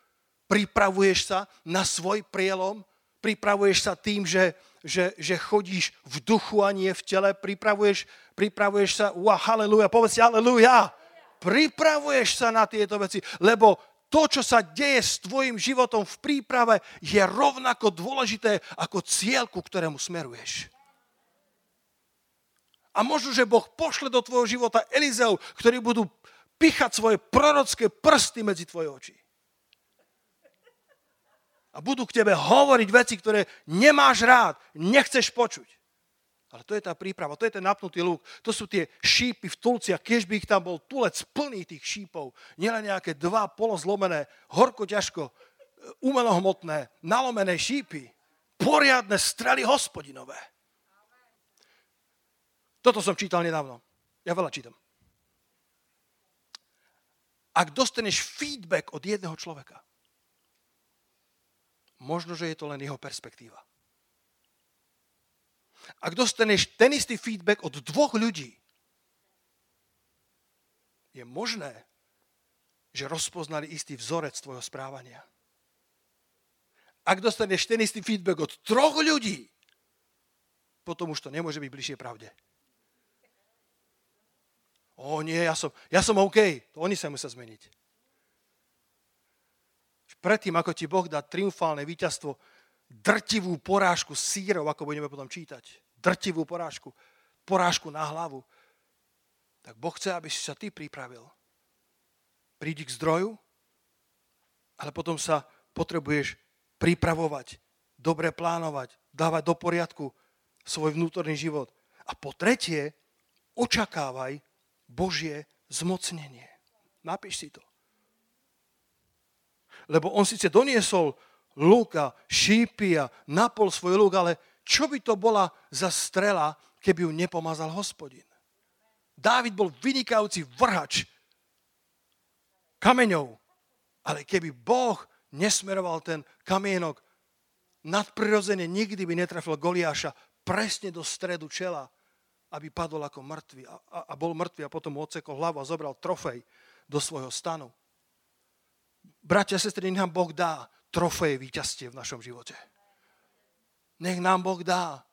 pripravuješ sa na svoj prielom, pripravuješ sa tým, že, že, že chodíš v duchu a nie v tele, pripravuješ, pripravuješ sa, ua, haleluja, povedz si haleluja, pripravuješ sa na tieto veci, lebo to, čo sa deje s tvojim životom v príprave, je rovnako dôležité ako cieľ, ku ktorému smeruješ. A možno, že Boh pošle do tvojho života Elizeu, ktorí budú pichať svoje prorocké prsty medzi tvoje oči a budú k tebe hovoriť veci, ktoré nemáš rád, nechceš počuť. Ale to je tá príprava, to je ten napnutý lúk, to sú tie šípy v tulciach, keď by ich tam bol tulec plný tých šípov, nielen nejaké dva polozlomené, horko ťažko, umelohmotné, nalomené šípy, poriadne strely hospodinové. Toto som čítal nedávno. Ja veľa čítam. Ak dostaneš feedback od jedného človeka, možno, že je to len jeho perspektíva. Ak dostaneš ten istý feedback od dvoch ľudí, je možné, že rozpoznali istý vzorec tvojho správania. Ak dostaneš ten istý feedback od troch ľudí, potom už to nemôže byť bližšie pravde. O nie, ja som, ja som OK. To oni sa musia zmeniť predtým, ako ti Boh dá triumfálne víťazstvo, drtivú porážku sírov, ako budeme potom čítať, drtivú porážku, porážku na hlavu, tak Boh chce, aby si sa ty pripravil. Prídi k zdroju, ale potom sa potrebuješ pripravovať, dobre plánovať, dávať do poriadku svoj vnútorný život. A po tretie, očakávaj Božie zmocnenie. Napíš si to. Lebo on síce doniesol lúk a šípy a napol svoj lúk, ale čo by to bola za strela, keby ju nepomazal hospodin? Dávid bol vynikajúci vrhač kameňov, ale keby Boh nesmeroval ten kamienok nadprirodzene, nikdy by netrafil Goliáša presne do stredu čela, aby padol ako mŕtvy a, a, a bol mŕtvy a potom mu odsekol hlavu a zobral trofej do svojho stanu. Bratia a sestry, nech nám Boh dá trofeje víťazstie v našom živote. Nech nám Boh dá,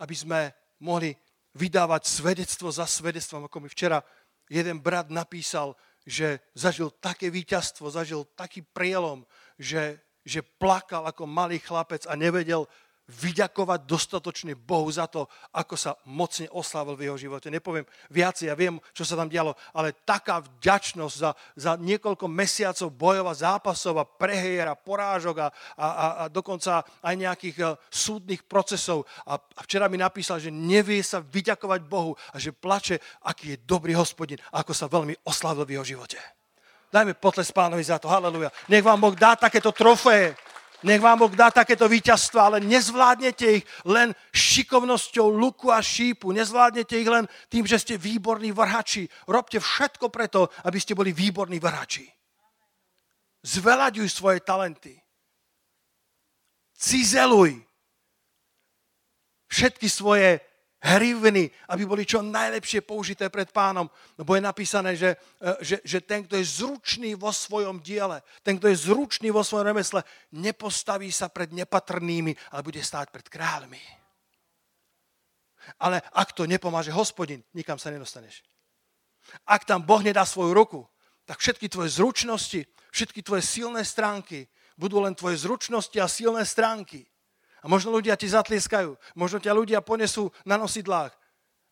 aby sme mohli vydávať svedectvo za svedectvom, ako mi včera jeden brat napísal, že zažil také víťazstvo, zažil taký prielom, že, že plakal ako malý chlapec a nevedel, vyďakovať dostatočne Bohu za to, ako sa mocne oslávil v jeho živote. Nepoviem viacej, ja viem, čo sa tam dialo, ale taká vďačnosť za, za niekoľko mesiacov bojov a zápasov a prehier a porážok a, a, a, a dokonca aj nejakých uh, súdnych procesov. A, a včera mi napísal, že nevie sa vyďakovať Bohu a že plače, aký je dobrý hospodin, ako sa veľmi oslávil v jeho živote. Dajme potles pánovi za to, haleluja. Nech vám Boh dá takéto trofeje, nech vám Boh dá takéto víťazstva, ale nezvládnete ich len šikovnosťou luku a šípu. Nezvládnete ich len tým, že ste výborní vrhači. Robte všetko preto, aby ste boli výborní vrhači. Zvelaďuj svoje talenty. Cizeluj všetky svoje hrivny, aby boli čo najlepšie použité pred pánom. Lebo je napísané, že, e, že, že ten, kto je zručný vo svojom diele, ten, kto je zručný vo svojom remesle, nepostaví sa pred nepatrnými, ale bude stáť pred kráľmi. Ale ak to nepomáže hospodin, nikam sa nedostaneš. Ak tam Boh nedá svoju ruku, tak všetky tvoje zručnosti, všetky tvoje silné stránky budú len tvoje zručnosti a silné stránky. A možno ľudia ti zatlieskajú, možno ťa ľudia ponesú na nosidlách,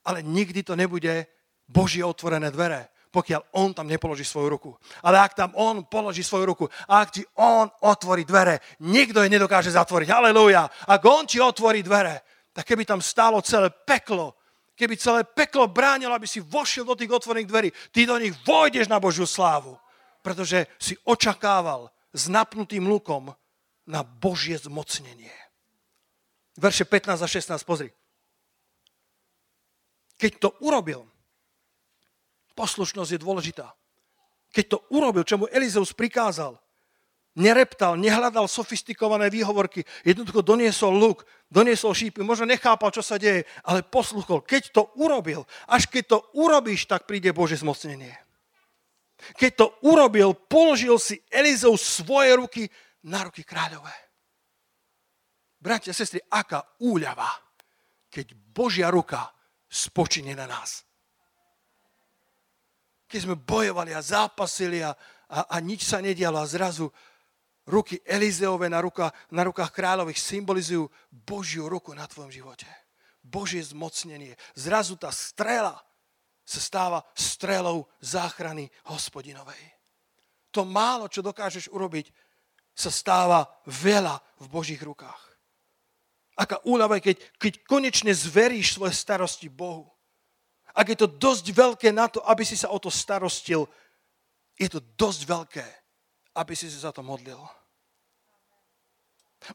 ale nikdy to nebude Božie otvorené dvere, pokiaľ on tam nepoloží svoju ruku. Ale ak tam on položí svoju ruku a ak ti on otvorí dvere, nikto je nedokáže zatvoriť. Halelúja. Ak on ti otvorí dvere, tak keby tam stálo celé peklo, keby celé peklo bránilo, aby si vošiel do tých otvorených dverí, ty do nich vojdeš na Božiu slávu, pretože si očakával s napnutým lukom na Božie zmocnenie. Verše 15 a 16, pozri. Keď to urobil, poslušnosť je dôležitá. Keď to urobil, čo mu Elizeus prikázal, nereptal, nehľadal sofistikované výhovorky, jednoducho doniesol luk, doniesol šípy, možno nechápal, čo sa deje, ale posluchol. Keď to urobil, až keď to urobíš, tak príde Bože zmocnenie. Keď to urobil, položil si Elizeus svoje ruky na ruky kráľové. Bratia, sestry, aká úľava, keď Božia ruka spočine na nás. Keď sme bojovali a zápasili a, a, a nič sa nedialo a zrazu ruky Elizeove na, ruka, na rukách kráľových symbolizujú Božiu ruku na tvojom živote. Božie zmocnenie. Zrazu tá strela sa stáva strelou záchrany hospodinovej. To málo, čo dokážeš urobiť, sa stáva veľa v Božích rukách. Aká úľava keď, keď konečne zveríš svoje starosti Bohu. Ak je to dosť veľké na to, aby si sa o to starostil, je to dosť veľké, aby si sa za to modlil.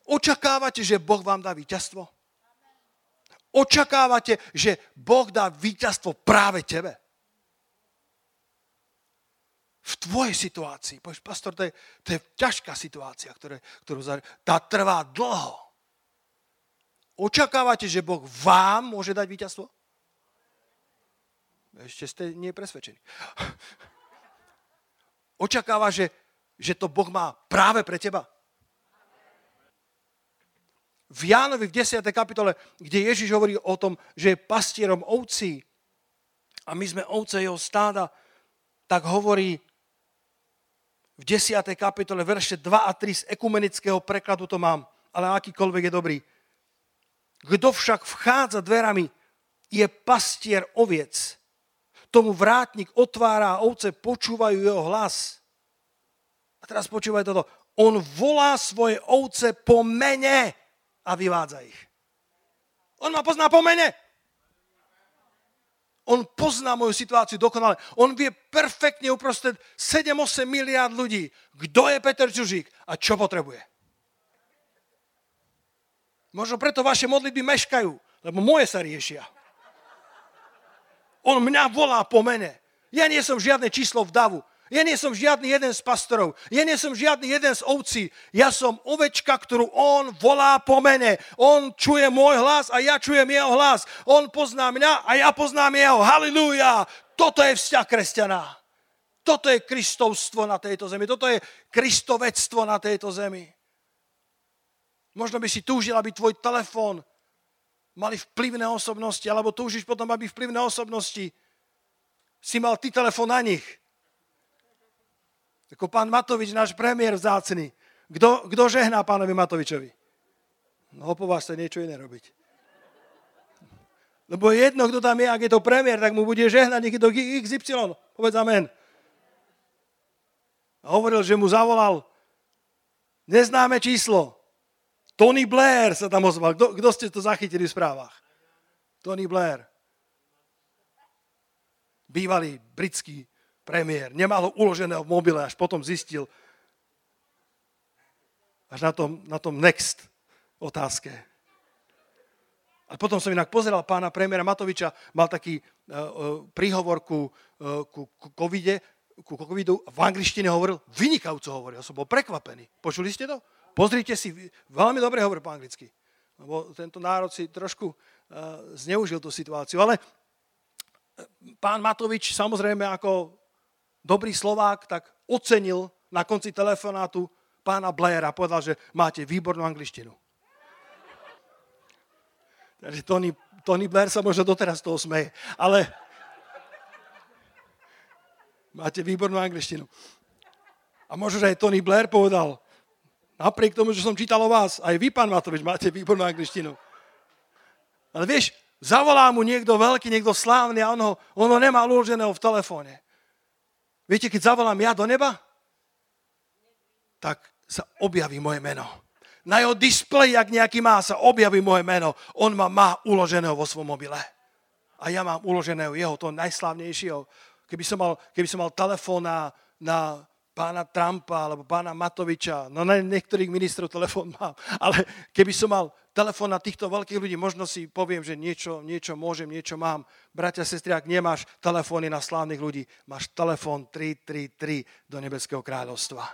Očakávate, že Boh vám dá víťazstvo? Očakávate, že Boh dá víťazstvo práve tebe? V tvojej situácii. Povieš, pastor, to je, to je ťažká situácia, ktoré, ktorú tá trvá dlho. Očakávate, že Boh vám môže dať víťazstvo? Ešte ste nie presvedčení. Očakáva, že, že to Boh má práve pre teba? V Jánovi v 10. kapitole, kde Ježiš hovorí o tom, že je pastierom ovcí a my sme ovce jeho stáda, tak hovorí v 10. kapitole verše 2 a 3 z ekumenického prekladu to mám, ale akýkoľvek je dobrý kto však vchádza dverami, je pastier oviec. Tomu vrátnik otvára a ovce počúvajú jeho hlas. A teraz počúvaj toto. On volá svoje ovce po mene a vyvádza ich. On ma pozná po mene. On pozná moju situáciu dokonale. On vie perfektne uprostred 7-8 miliard ľudí, kto je Peter Čužík a čo potrebuje. Možno preto vaše modlitby meškajú, lebo moje sa riešia. On mňa volá po mene. Ja nie som žiadne číslo v davu. Ja nie som žiadny jeden z pastorov. Ja nie som žiadny jeden z ovcí. Ja som ovečka, ktorú on volá po mene. On čuje môj hlas a ja čujem jeho hlas. On pozná mňa a ja poznám jeho. Halilúja! Toto je vzťah kresťana. Toto je kristovstvo na tejto zemi. Toto je kristovectvo na tejto zemi. Možno by si túžil, aby tvoj telefón mali vplyvné osobnosti, alebo túžiš potom, aby vplyvné osobnosti si mal ty telefón na nich. Ako pán Matovič, náš premiér vzácný. Kto, kto žehná pánovi Matovičovi? No po vás sa niečo iné robiť. Lebo jedno, kto tam je, ak je to premiér, tak mu bude žehnať niekto XY. Povedz amen. A hovoril, že mu zavolal neznáme číslo. Tony Blair sa tam ozval. Kto, kto ste to zachytili v správach? Tony Blair. Bývalý britský premiér. Nemal ho uloženého v mobile, až potom zistil, až na tom, na tom next otázke. A potom som inak pozeral pána premiéra Matoviča, mal taký uh, príhovor ku, uh, ku, ku covide, ku covidu, v angličtine hovoril, vynikajúco hovoril, som bol prekvapený. Počuli ste to? Pozrite si, veľmi dobre hovorí po anglicky. Lebo tento národ si trošku uh, zneužil tú situáciu. Ale pán Matovič samozrejme ako dobrý Slovák, tak ocenil na konci telefonátu pána Blaira povedal, že máte výbornú angličtinu. Takže Tony, Tony Blair sa možno doteraz toho smeje. Ale máte výbornú angličtinu. A možno, že aj Tony Blair povedal, napriek tomu, že som čítal o vás, aj vy, pán Matovič, máte výbornú angličtinu. Ale vieš, zavolá mu niekto veľký, niekto slávny a on ho, on ho nemá uloženého v telefóne. Viete, keď zavolám ja do neba, tak sa objaví moje meno. Na jeho displeji, ak nejaký má, sa objaví moje meno. On ma má uloženého vo svojom mobile. A ja mám uloženého jeho, to najslávnejšieho. Keby som mal, keby som mal telefón na, na pána Trumpa alebo pána Matoviča, no na niektorých ministrov telefón mám, ale keby som mal telefón na týchto veľkých ľudí, možno si poviem, že niečo, niečo môžem, niečo mám. Bratia, sestry, ak nemáš telefóny na slávnych ľudí, máš telefón 333 do Nebeského kráľovstva.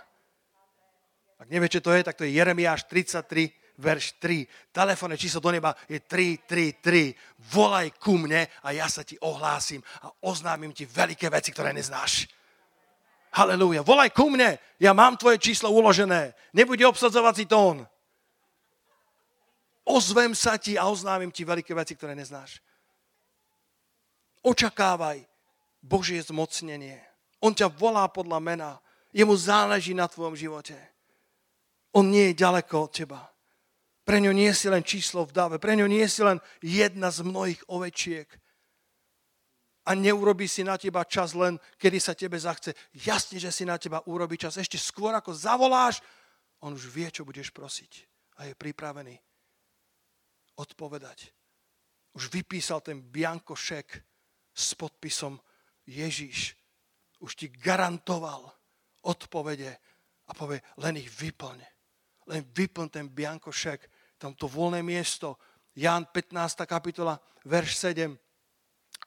Ak neviete, čo to je, tak to je Jeremiáš 33, verš 3. Telefónne číslo do neba je 333. Volaj ku mne a ja sa ti ohlásim a oznámim ti veľké veci, ktoré neznáš. Halelúja. Volaj ku mne, ja mám tvoje číslo uložené. Nebude obsadzovací tón. Ozvem sa ti a oznámim ti veľké veci, ktoré neznáš. Očakávaj Božie zmocnenie. On ťa volá podľa mena. Jemu záleží na tvojom živote. On nie je ďaleko od teba. Pre ňo nie si len číslo v dave. Pre ňo nie si len jedna z mnohých ovečiek a neurobí si na teba čas len, kedy sa tebe zachce. Jasne, že si na teba urobí čas. Ešte skôr, ako zavoláš, on už vie, čo budeš prosiť. A je pripravený odpovedať. Už vypísal ten biankošek s podpisom Ježíš. Už ti garantoval odpovede a povie, len ich vyplň. Len vyplň ten biankošek, tamto voľné miesto. Ján 15. kapitola, verš 7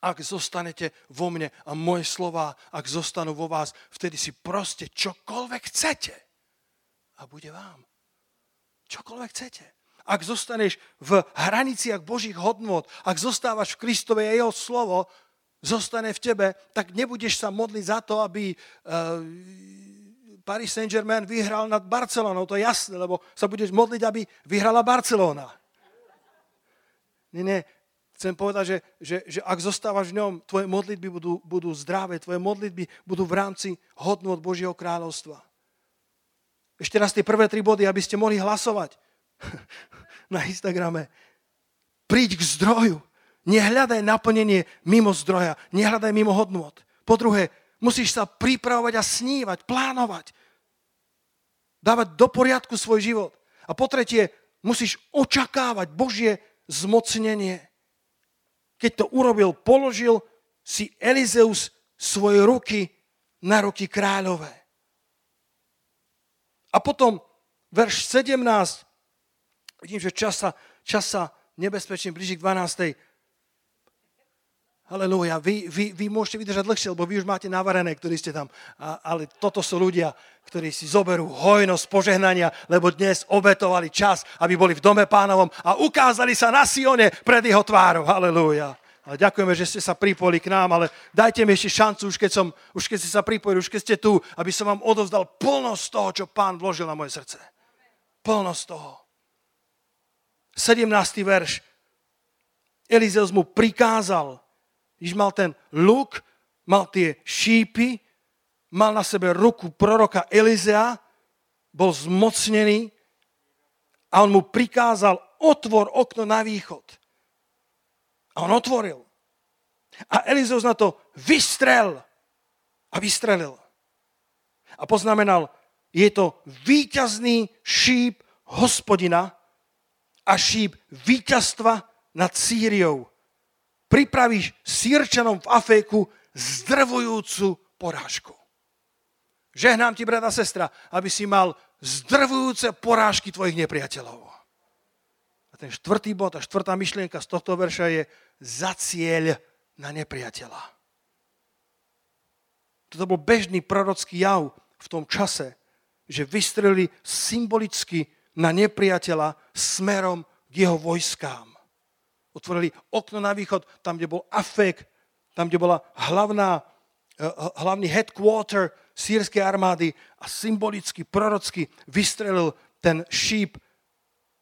ak zostanete vo mne a moje slova, ak zostanú vo vás, vtedy si proste čokoľvek chcete a bude vám. Čokoľvek chcete. Ak zostaneš v hraniciach Božích hodnot, ak zostávaš v Kristove a jeho slovo zostane v tebe, tak nebudeš sa modliť za to, aby uh, Paris Saint-Germain vyhral nad Barcelonou. To je jasné, lebo sa budeš modliť, aby vyhrala Barcelona. Nie, nie, chcem povedať, že, že, že ak zostávaš v ňom, tvoje modlitby budú, budú zdravé, tvoje modlitby budú v rámci od Božieho kráľovstva. Ešte raz tie prvé tri body, aby ste mohli hlasovať na Instagrame. Príď k zdroju. Nehľadaj naplnenie mimo zdroja. Nehľadaj mimo hodnot. Po druhé, musíš sa pripravovať a snívať, plánovať. Dávať do poriadku svoj život. A po tretie, musíš očakávať Božie zmocnenie. Keď to urobil, položil si Elizeus svoje ruky na ruky kráľové. A potom verš 17, vidím, že čas sa, čas nebezpečne blíži k 12. Halelúja, vy, vy, vy môžete vydržať dlhšie, lebo vy už máte navarené, ktorí ste tam. A, ale toto sú ľudia, ktorí si zoberú hojnosť požehnania, lebo dnes obetovali čas, aby boli v dome pánovom a ukázali sa na Sione pred jeho tvárou. Halelúja. Ale ďakujeme, že ste sa pripojili k nám, ale dajte mi ešte šancu, už keď, som, už keď ste sa pripojili, už keď ste tu, aby som vám odovzdal plnosť toho, čo pán vložil na moje srdce. Plnosť toho. 17. verš. Elizeus mu prikázal, když mal ten luk, mal tie šípy, mal na sebe ruku proroka Elizea, bol zmocnený a on mu prikázal, otvor okno na východ. A on otvoril. A Elizeus na to vystrel a vystrelil. A poznamenal, je to víťazný šíp hospodina a šíp víťazstva nad Sýriou pripravíš sírčanom v Aféku zdrvujúcu porážku. Žehnám ti, brada, sestra, aby si mal zdrvujúce porážky tvojich nepriateľov. A ten štvrtý bod a štvrtá myšlienka z tohto verša je za cieľ na nepriateľa. Toto bol bežný prorocký jav v tom čase, že vystrelili symbolicky na nepriateľa smerom k jeho vojskám otvorili okno na východ, tam, kde bol Afek, tam, kde bola hlavná, eh, hlavný headquarter sírskej armády a symbolicky, prorocky vystrelil ten šíp,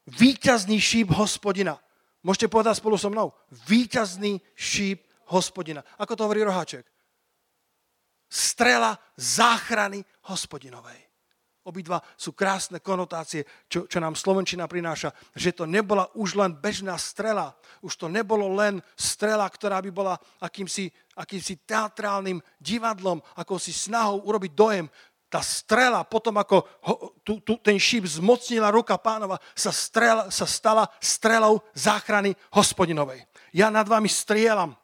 výťazný šíp hospodina. Môžete povedať spolu so mnou? Výťazný šíp hospodina. Ako to hovorí roháček? Strela záchrany hospodinovej. Obidva sú krásne konotácie, čo, čo nám Slovenčina prináša, že to nebola už len bežná strela. Už to nebolo len strela, ktorá by bola akýmsi, akýmsi teatrálnym divadlom, ako si snahou urobiť dojem. Tá strela, potom ako ho, tu, tu, ten šíp zmocnila ruka pánova, sa, strela, sa stala strelou záchrany hospodinovej. Ja nad vami strieľam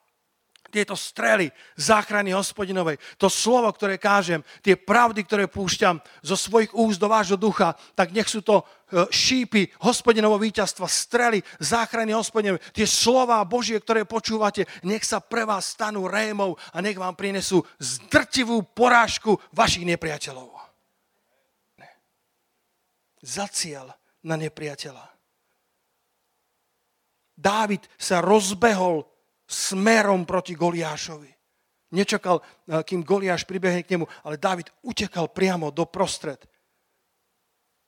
tieto strely záchrany hospodinovej, to slovo, ktoré kážem, tie pravdy, ktoré púšťam zo svojich úst do vášho ducha, tak nech sú to e, šípy hospodinovho víťazstva, strely záchrany hospodinovej, tie slova Božie, ktoré počúvate, nech sa pre vás stanú rémov a nech vám prinesú zdrtivú porážku vašich nepriateľov. Ne. Za cieľ na nepriateľa. Dávid sa rozbehol smerom proti Goliášovi. Nečakal, eh, kým Goliáš pribehne k nemu, ale David utekal priamo do prostred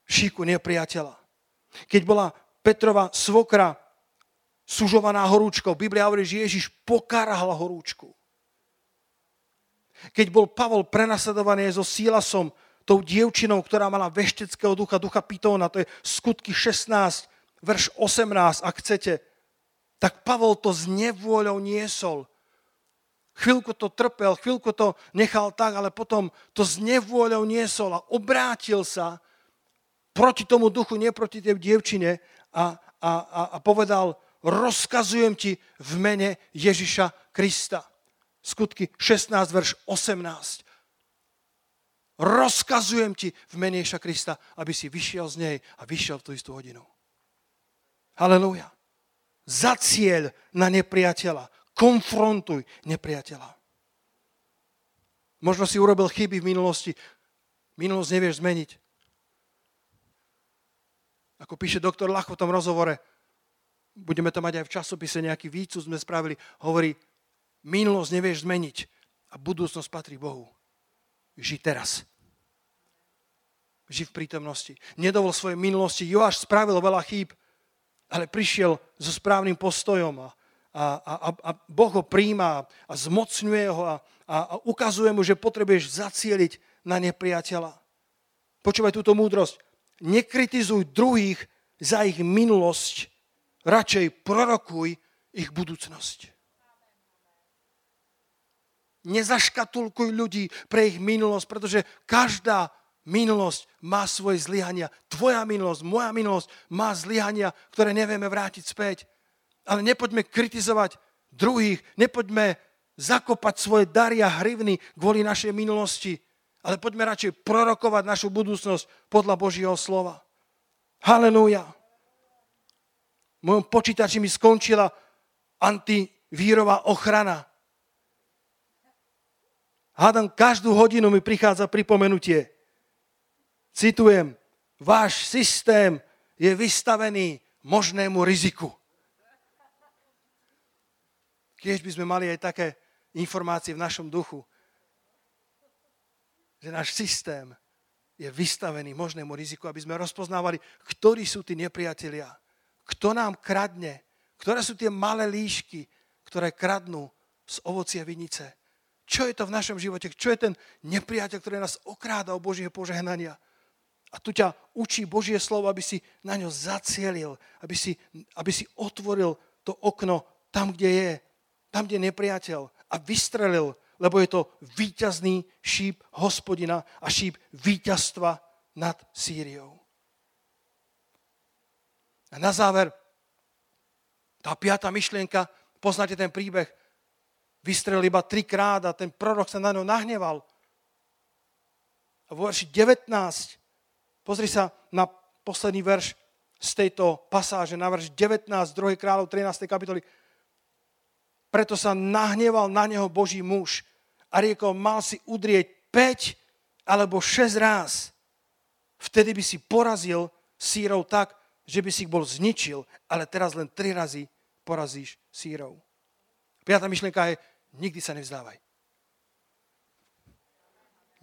šíku nepriateľa. Keď bola Petrova svokra sužovaná horúčkou, Biblia hovorí, že Ježiš pokarhal horúčku. Keď bol Pavol prenasledovaný so Sílasom, tou dievčinou, ktorá mala vešteckého ducha, ducha Pitóna, to je skutky 16, verš 18, ak chcete, tak Pavol to s nevôľou niesol. Chvíľku to trpel, chvíľku to nechal tak, ale potom to s nevôľou niesol a obrátil sa proti tomu duchu, nie proti tej dievčine a, a, a, a povedal, rozkazujem ti v mene Ježiša Krista. Skutky 16, verš 18. Rozkazujem ti v mene Ježiša Krista, aby si vyšiel z nej a vyšiel v tú istú hodinu. Halelúja za cieľ na nepriateľa. Konfrontuj nepriateľa. Možno si urobil chyby v minulosti. Minulosť nevieš zmeniť. Ako píše doktor Lach v tom rozhovore, budeme to mať aj v časopise, nejaký výcud sme spravili, hovorí, minulosť nevieš zmeniť a budúcnosť patrí Bohu. Ži teraz. Ži v prítomnosti. Nedovol svojej minulosti. Joáš spravil veľa chýb, ale prišiel so správnym postojom a, a, a, a Boh ho príjma a zmocňuje ho a, a, a ukazuje mu, že potrebuješ zacieliť na nepriateľa. Počúvaj túto múdrosť. Nekritizuj druhých za ich minulosť, radšej prorokuj ich budúcnosť. Nezaškatulkuj ľudí pre ich minulosť, pretože každá Minulosť má svoje zlyhania. Tvoja minulosť, moja minulosť má zlyhania, ktoré nevieme vrátiť späť. Ale nepoďme kritizovať druhých, nepoďme zakopať svoje dary a hrivny kvôli našej minulosti, ale poďme radšej prorokovať našu budúcnosť podľa Božieho slova. Halelúja. V mojom počítači mi skončila antivírová ochrana. Hádam, každú hodinu mi prichádza pripomenutie. Citujem, váš systém je vystavený možnému riziku. Keď by sme mali aj také informácie v našom duchu, že náš systém je vystavený možnému riziku, aby sme rozpoznávali, ktorí sú tí nepriatelia, kto nám kradne, ktoré sú tie malé líšky, ktoré kradnú z ovocia vinice. Čo je to v našom živote? Čo je ten nepriateľ, ktorý nás okráda o Božieho požehnania? A tu ťa učí Božie slovo, aby si na ňo zacielil, aby si, aby si otvoril to okno tam, kde je, tam, kde je nepriateľ a vystrelil lebo je to víťazný šíp hospodina a šíp víťazstva nad Sýriou. A na záver, tá piata myšlienka, poznáte ten príbeh, vystrelil iba trikrát a ten prorok sa na ňo nahneval. A vo verši 19, pozri sa na posledný verš z tejto pasáže, na verš 19, 2. kráľov 13. kapitoly, preto sa nahneval na neho Boží muž a riekol, mal si udrieť 5 alebo 6 ráz. Vtedy by si porazil sírov tak, že by si ich bol zničil, ale teraz len 3 razy porazíš sírov. Piatá myšlienka je, nikdy sa nevzdávaj.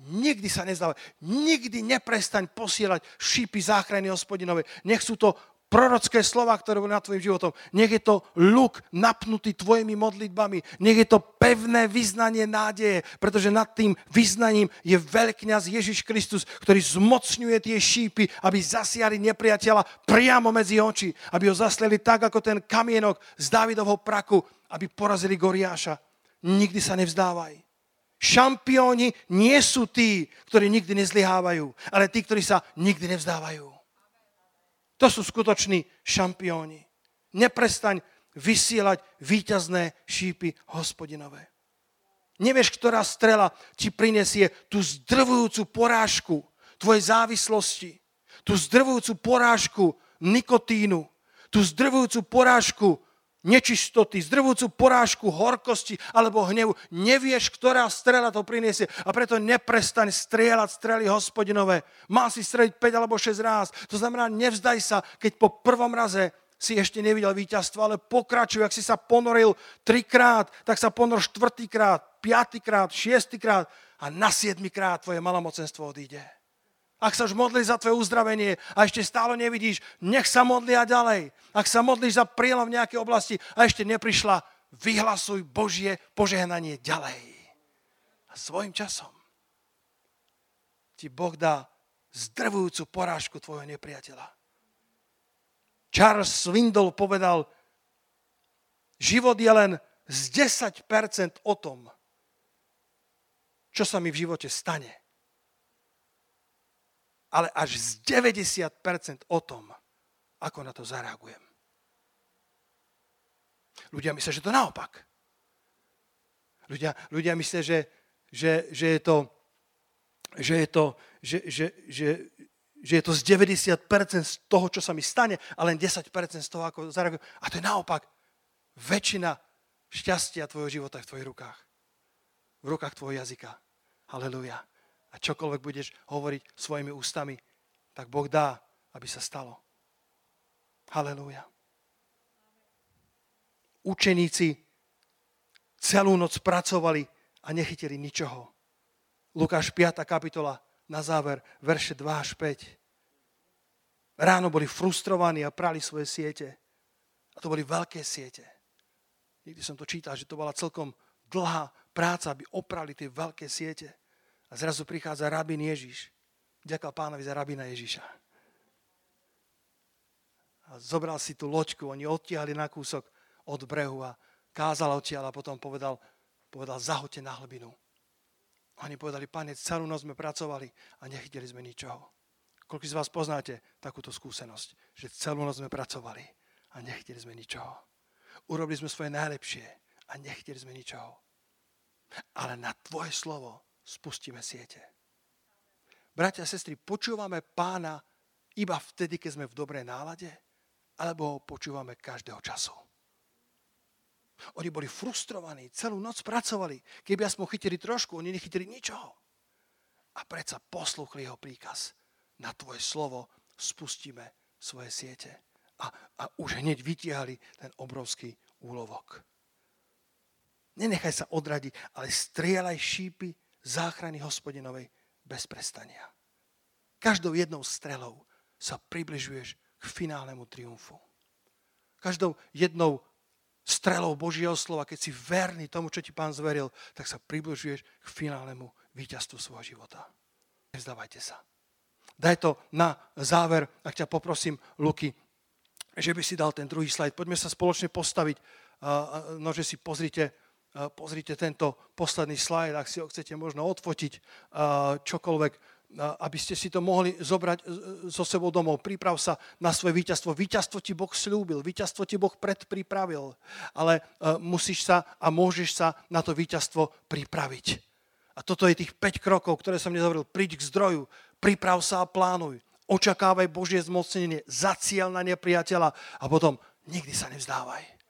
Nikdy sa nezdávaj. Nikdy neprestaň posielať šípy záchrany hospodinové. Nech sú to prorocké slova, ktoré boli nad tvojim životom. Nech je to luk napnutý tvojimi modlitbami. Nech je to pevné vyznanie nádeje, pretože nad tým vyznaním je veľkňaz Ježiš Kristus, ktorý zmocňuje tie šípy, aby zasiali nepriateľa priamo medzi oči, aby ho zasleli tak, ako ten kamienok z Dávidovho praku, aby porazili Goriáša. Nikdy sa nevzdávaj. Šampióni nie sú tí, ktorí nikdy nezlyhávajú, ale tí, ktorí sa nikdy nevzdávajú. To sú skutoční šampióni. Neprestaň vysielať víťazné šípy hospodinové. Nevieš, ktorá strela ti prinesie tú zdrvujúcu porážku tvojej závislosti, tú zdrvujúcu porážku nikotínu, tú zdrvujúcu porážku nečistoty, zdrvujúcu porážku horkosti alebo hnevu. Nevieš, ktorá strela to priniesie a preto neprestaň strieľať strely hospodinové. Má si streliť 5 alebo 6 ráz. To znamená, nevzdaj sa, keď po prvom raze si ešte nevidel víťazstvo, ale pokračuj. Ak si sa ponoril trikrát, tak sa ponor štvrtýkrát, piatýkrát, šiestýkrát a na siedmýkrát tvoje malomocenstvo odíde. Ak sa už modlíš za tvoje uzdravenie a ešte stále nevidíš, nech sa modlia ďalej. Ak sa modlíš za prielom v nejakej oblasti a ešte neprišla, vyhlasuj Božie požehnanie ďalej. A svojim časom ti Boh dá zdrvujúcu porážku tvojho nepriateľa. Charles Swindle povedal, život je len z 10% o tom, čo sa mi v živote stane ale až z 90% o tom, ako na to zareagujem. Ľudia myslia, že to naopak. Ľudia, ľudia myslia, že, že, že je to, že je to, že, že, že, že je to z 90% z toho, čo sa mi stane, a len 10% z toho, ako zareagujem. A to je naopak. Väčšina šťastia tvojho života je v tvojich rukách. V rukách tvojho jazyka. Halleluja a čokoľvek budeš hovoriť svojimi ústami, tak Boh dá, aby sa stalo. Halelúja. Učeníci celú noc pracovali a nechytili ničoho. Lukáš 5. kapitola, na záver, verše 2 až 5. Ráno boli frustrovaní a prali svoje siete. A to boli veľké siete. Nikdy som to čítal, že to bola celkom dlhá práca, aby oprali tie veľké siete. A zrazu prichádza rabín Ježiš. Ďakujem pánovi za rabína Ježiša. A zobral si tú loďku, oni odtiahli na kúsok od brehu a kázal odtiaľ a potom povedal, povedal zahoďte na hlbinu. Oni povedali, pane, celú noc sme pracovali a nechytili sme ničoho. Koľko z vás poznáte takúto skúsenosť, že celú noc sme pracovali a nechytili sme ničoho. Urobili sme svoje najlepšie a nechytili sme ničoho. ale na tvoje slovo spustíme siete. Bratia a sestry, počúvame pána iba vtedy, keď sme v dobrej nálade, alebo ho počúvame každého času. Oni boli frustrovaní, celú noc pracovali. Keby aspoň chytili trošku, oni nechytili ničoho. A predsa posluchli jeho príkaz. Na tvoje slovo spustíme svoje siete. A, a už hneď vytiahli ten obrovský úlovok. Nenechaj sa odradiť, ale strieľaj šípy záchrany hospodinovej bez prestania. Každou jednou strelou sa približuješ k finálnemu triumfu. Každou jednou strelou Božieho slova, keď si verný tomu, čo ti pán zveril, tak sa približuješ k finálnemu víťazstvu svojho života. Nezdávajte sa. Daj to na záver, ak ťa poprosím, Luky, že by si dal ten druhý slajd. Poďme sa spoločne postaviť, no že si pozrite, pozrite tento posledný slajd, ak si ho chcete možno odfotiť, čokoľvek aby ste si to mohli zobrať so sebou domov. Priprav sa na svoje víťazstvo. Víťazstvo ti Boh slúbil, víťazstvo ti Boh predpripravil, ale musíš sa a môžeš sa na to víťazstvo pripraviť. A toto je tých 5 krokov, ktoré som dnes hovoril. Príď k zdroju, priprav sa a plánuj. Očakávaj Božie zmocnenie, zaciel na nepriateľa a potom nikdy sa nevzdávaj.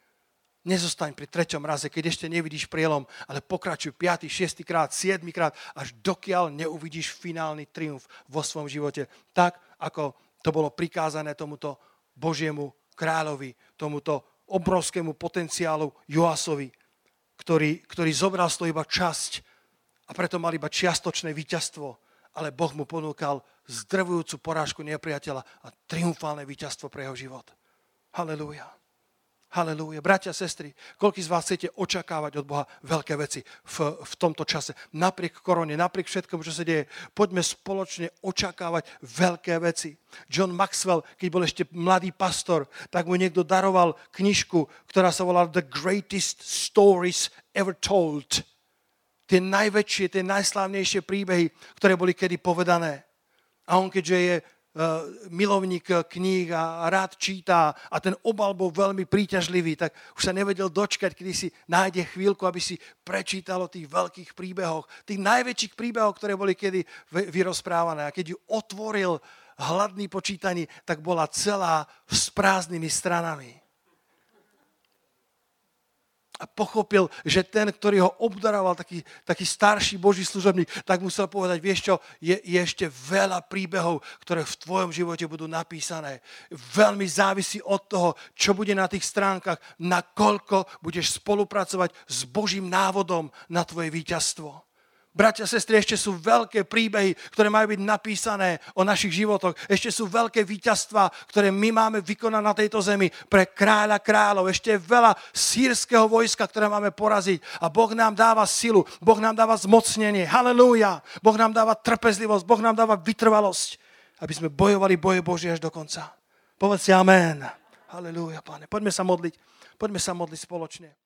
Nezostaň pri treťom raze, keď ešte nevidíš prielom, ale pokračuj 5., 6. krát, 7. krát, až dokiaľ neuvidíš finálny triumf vo svojom živote. Tak, ako to bolo prikázané tomuto Božiemu kráľovi, tomuto obrovskému potenciálu Joasovi, ktorý, ktorý zobral z toho iba časť a preto mal iba čiastočné víťazstvo, ale Boh mu ponúkal zdrvujúcu porážku nepriateľa a triumfálne víťazstvo pre jeho život. Halelúja. Halelúja. Bratia, sestry, koľko z vás chcete očakávať od Boha veľké veci v, v tomto čase? Napriek korone, napriek všetkému, čo sa deje, poďme spoločne očakávať veľké veci. John Maxwell, keď bol ešte mladý pastor, tak mu niekto daroval knižku, ktorá sa volala The Greatest Stories Ever Told. Tie najväčšie, tie najslávnejšie príbehy, ktoré boli kedy povedané. A on, keďže je milovník kníh a rád číta a ten obal bol veľmi príťažlivý, tak už sa nevedel dočkať, kedy si nájde chvíľku, aby si prečítal o tých veľkých príbehoch, tých najväčších príbehoch, ktoré boli kedy vyrozprávané. A keď ju otvoril hladný počítaní, tak bola celá s prázdnymi stranami a pochopil, že ten, ktorý ho obdaroval, taký, taký starší Boží služobník, tak musel povedať, vieš čo, je, je ešte veľa príbehov, ktoré v tvojom živote budú napísané. Veľmi závisí od toho, čo bude na tých stránkach, nakoľko budeš spolupracovať s Božím návodom na tvoje víťazstvo. Bratia, sestry, ešte sú veľké príbehy, ktoré majú byť napísané o našich životoch. Ešte sú veľké víťazstva, ktoré my máme vykonať na tejto zemi pre kráľa kráľov. Ešte je veľa sírskeho vojska, ktoré máme poraziť. A Boh nám dáva silu, Boh nám dáva zmocnenie. Halelúja. Boh nám dáva trpezlivosť, Boh nám dáva vytrvalosť, aby sme bojovali boje Boží až do konca. Povedz si amen. Halelúja, páne. Poďme sa modliť. Poďme sa modliť spoločne.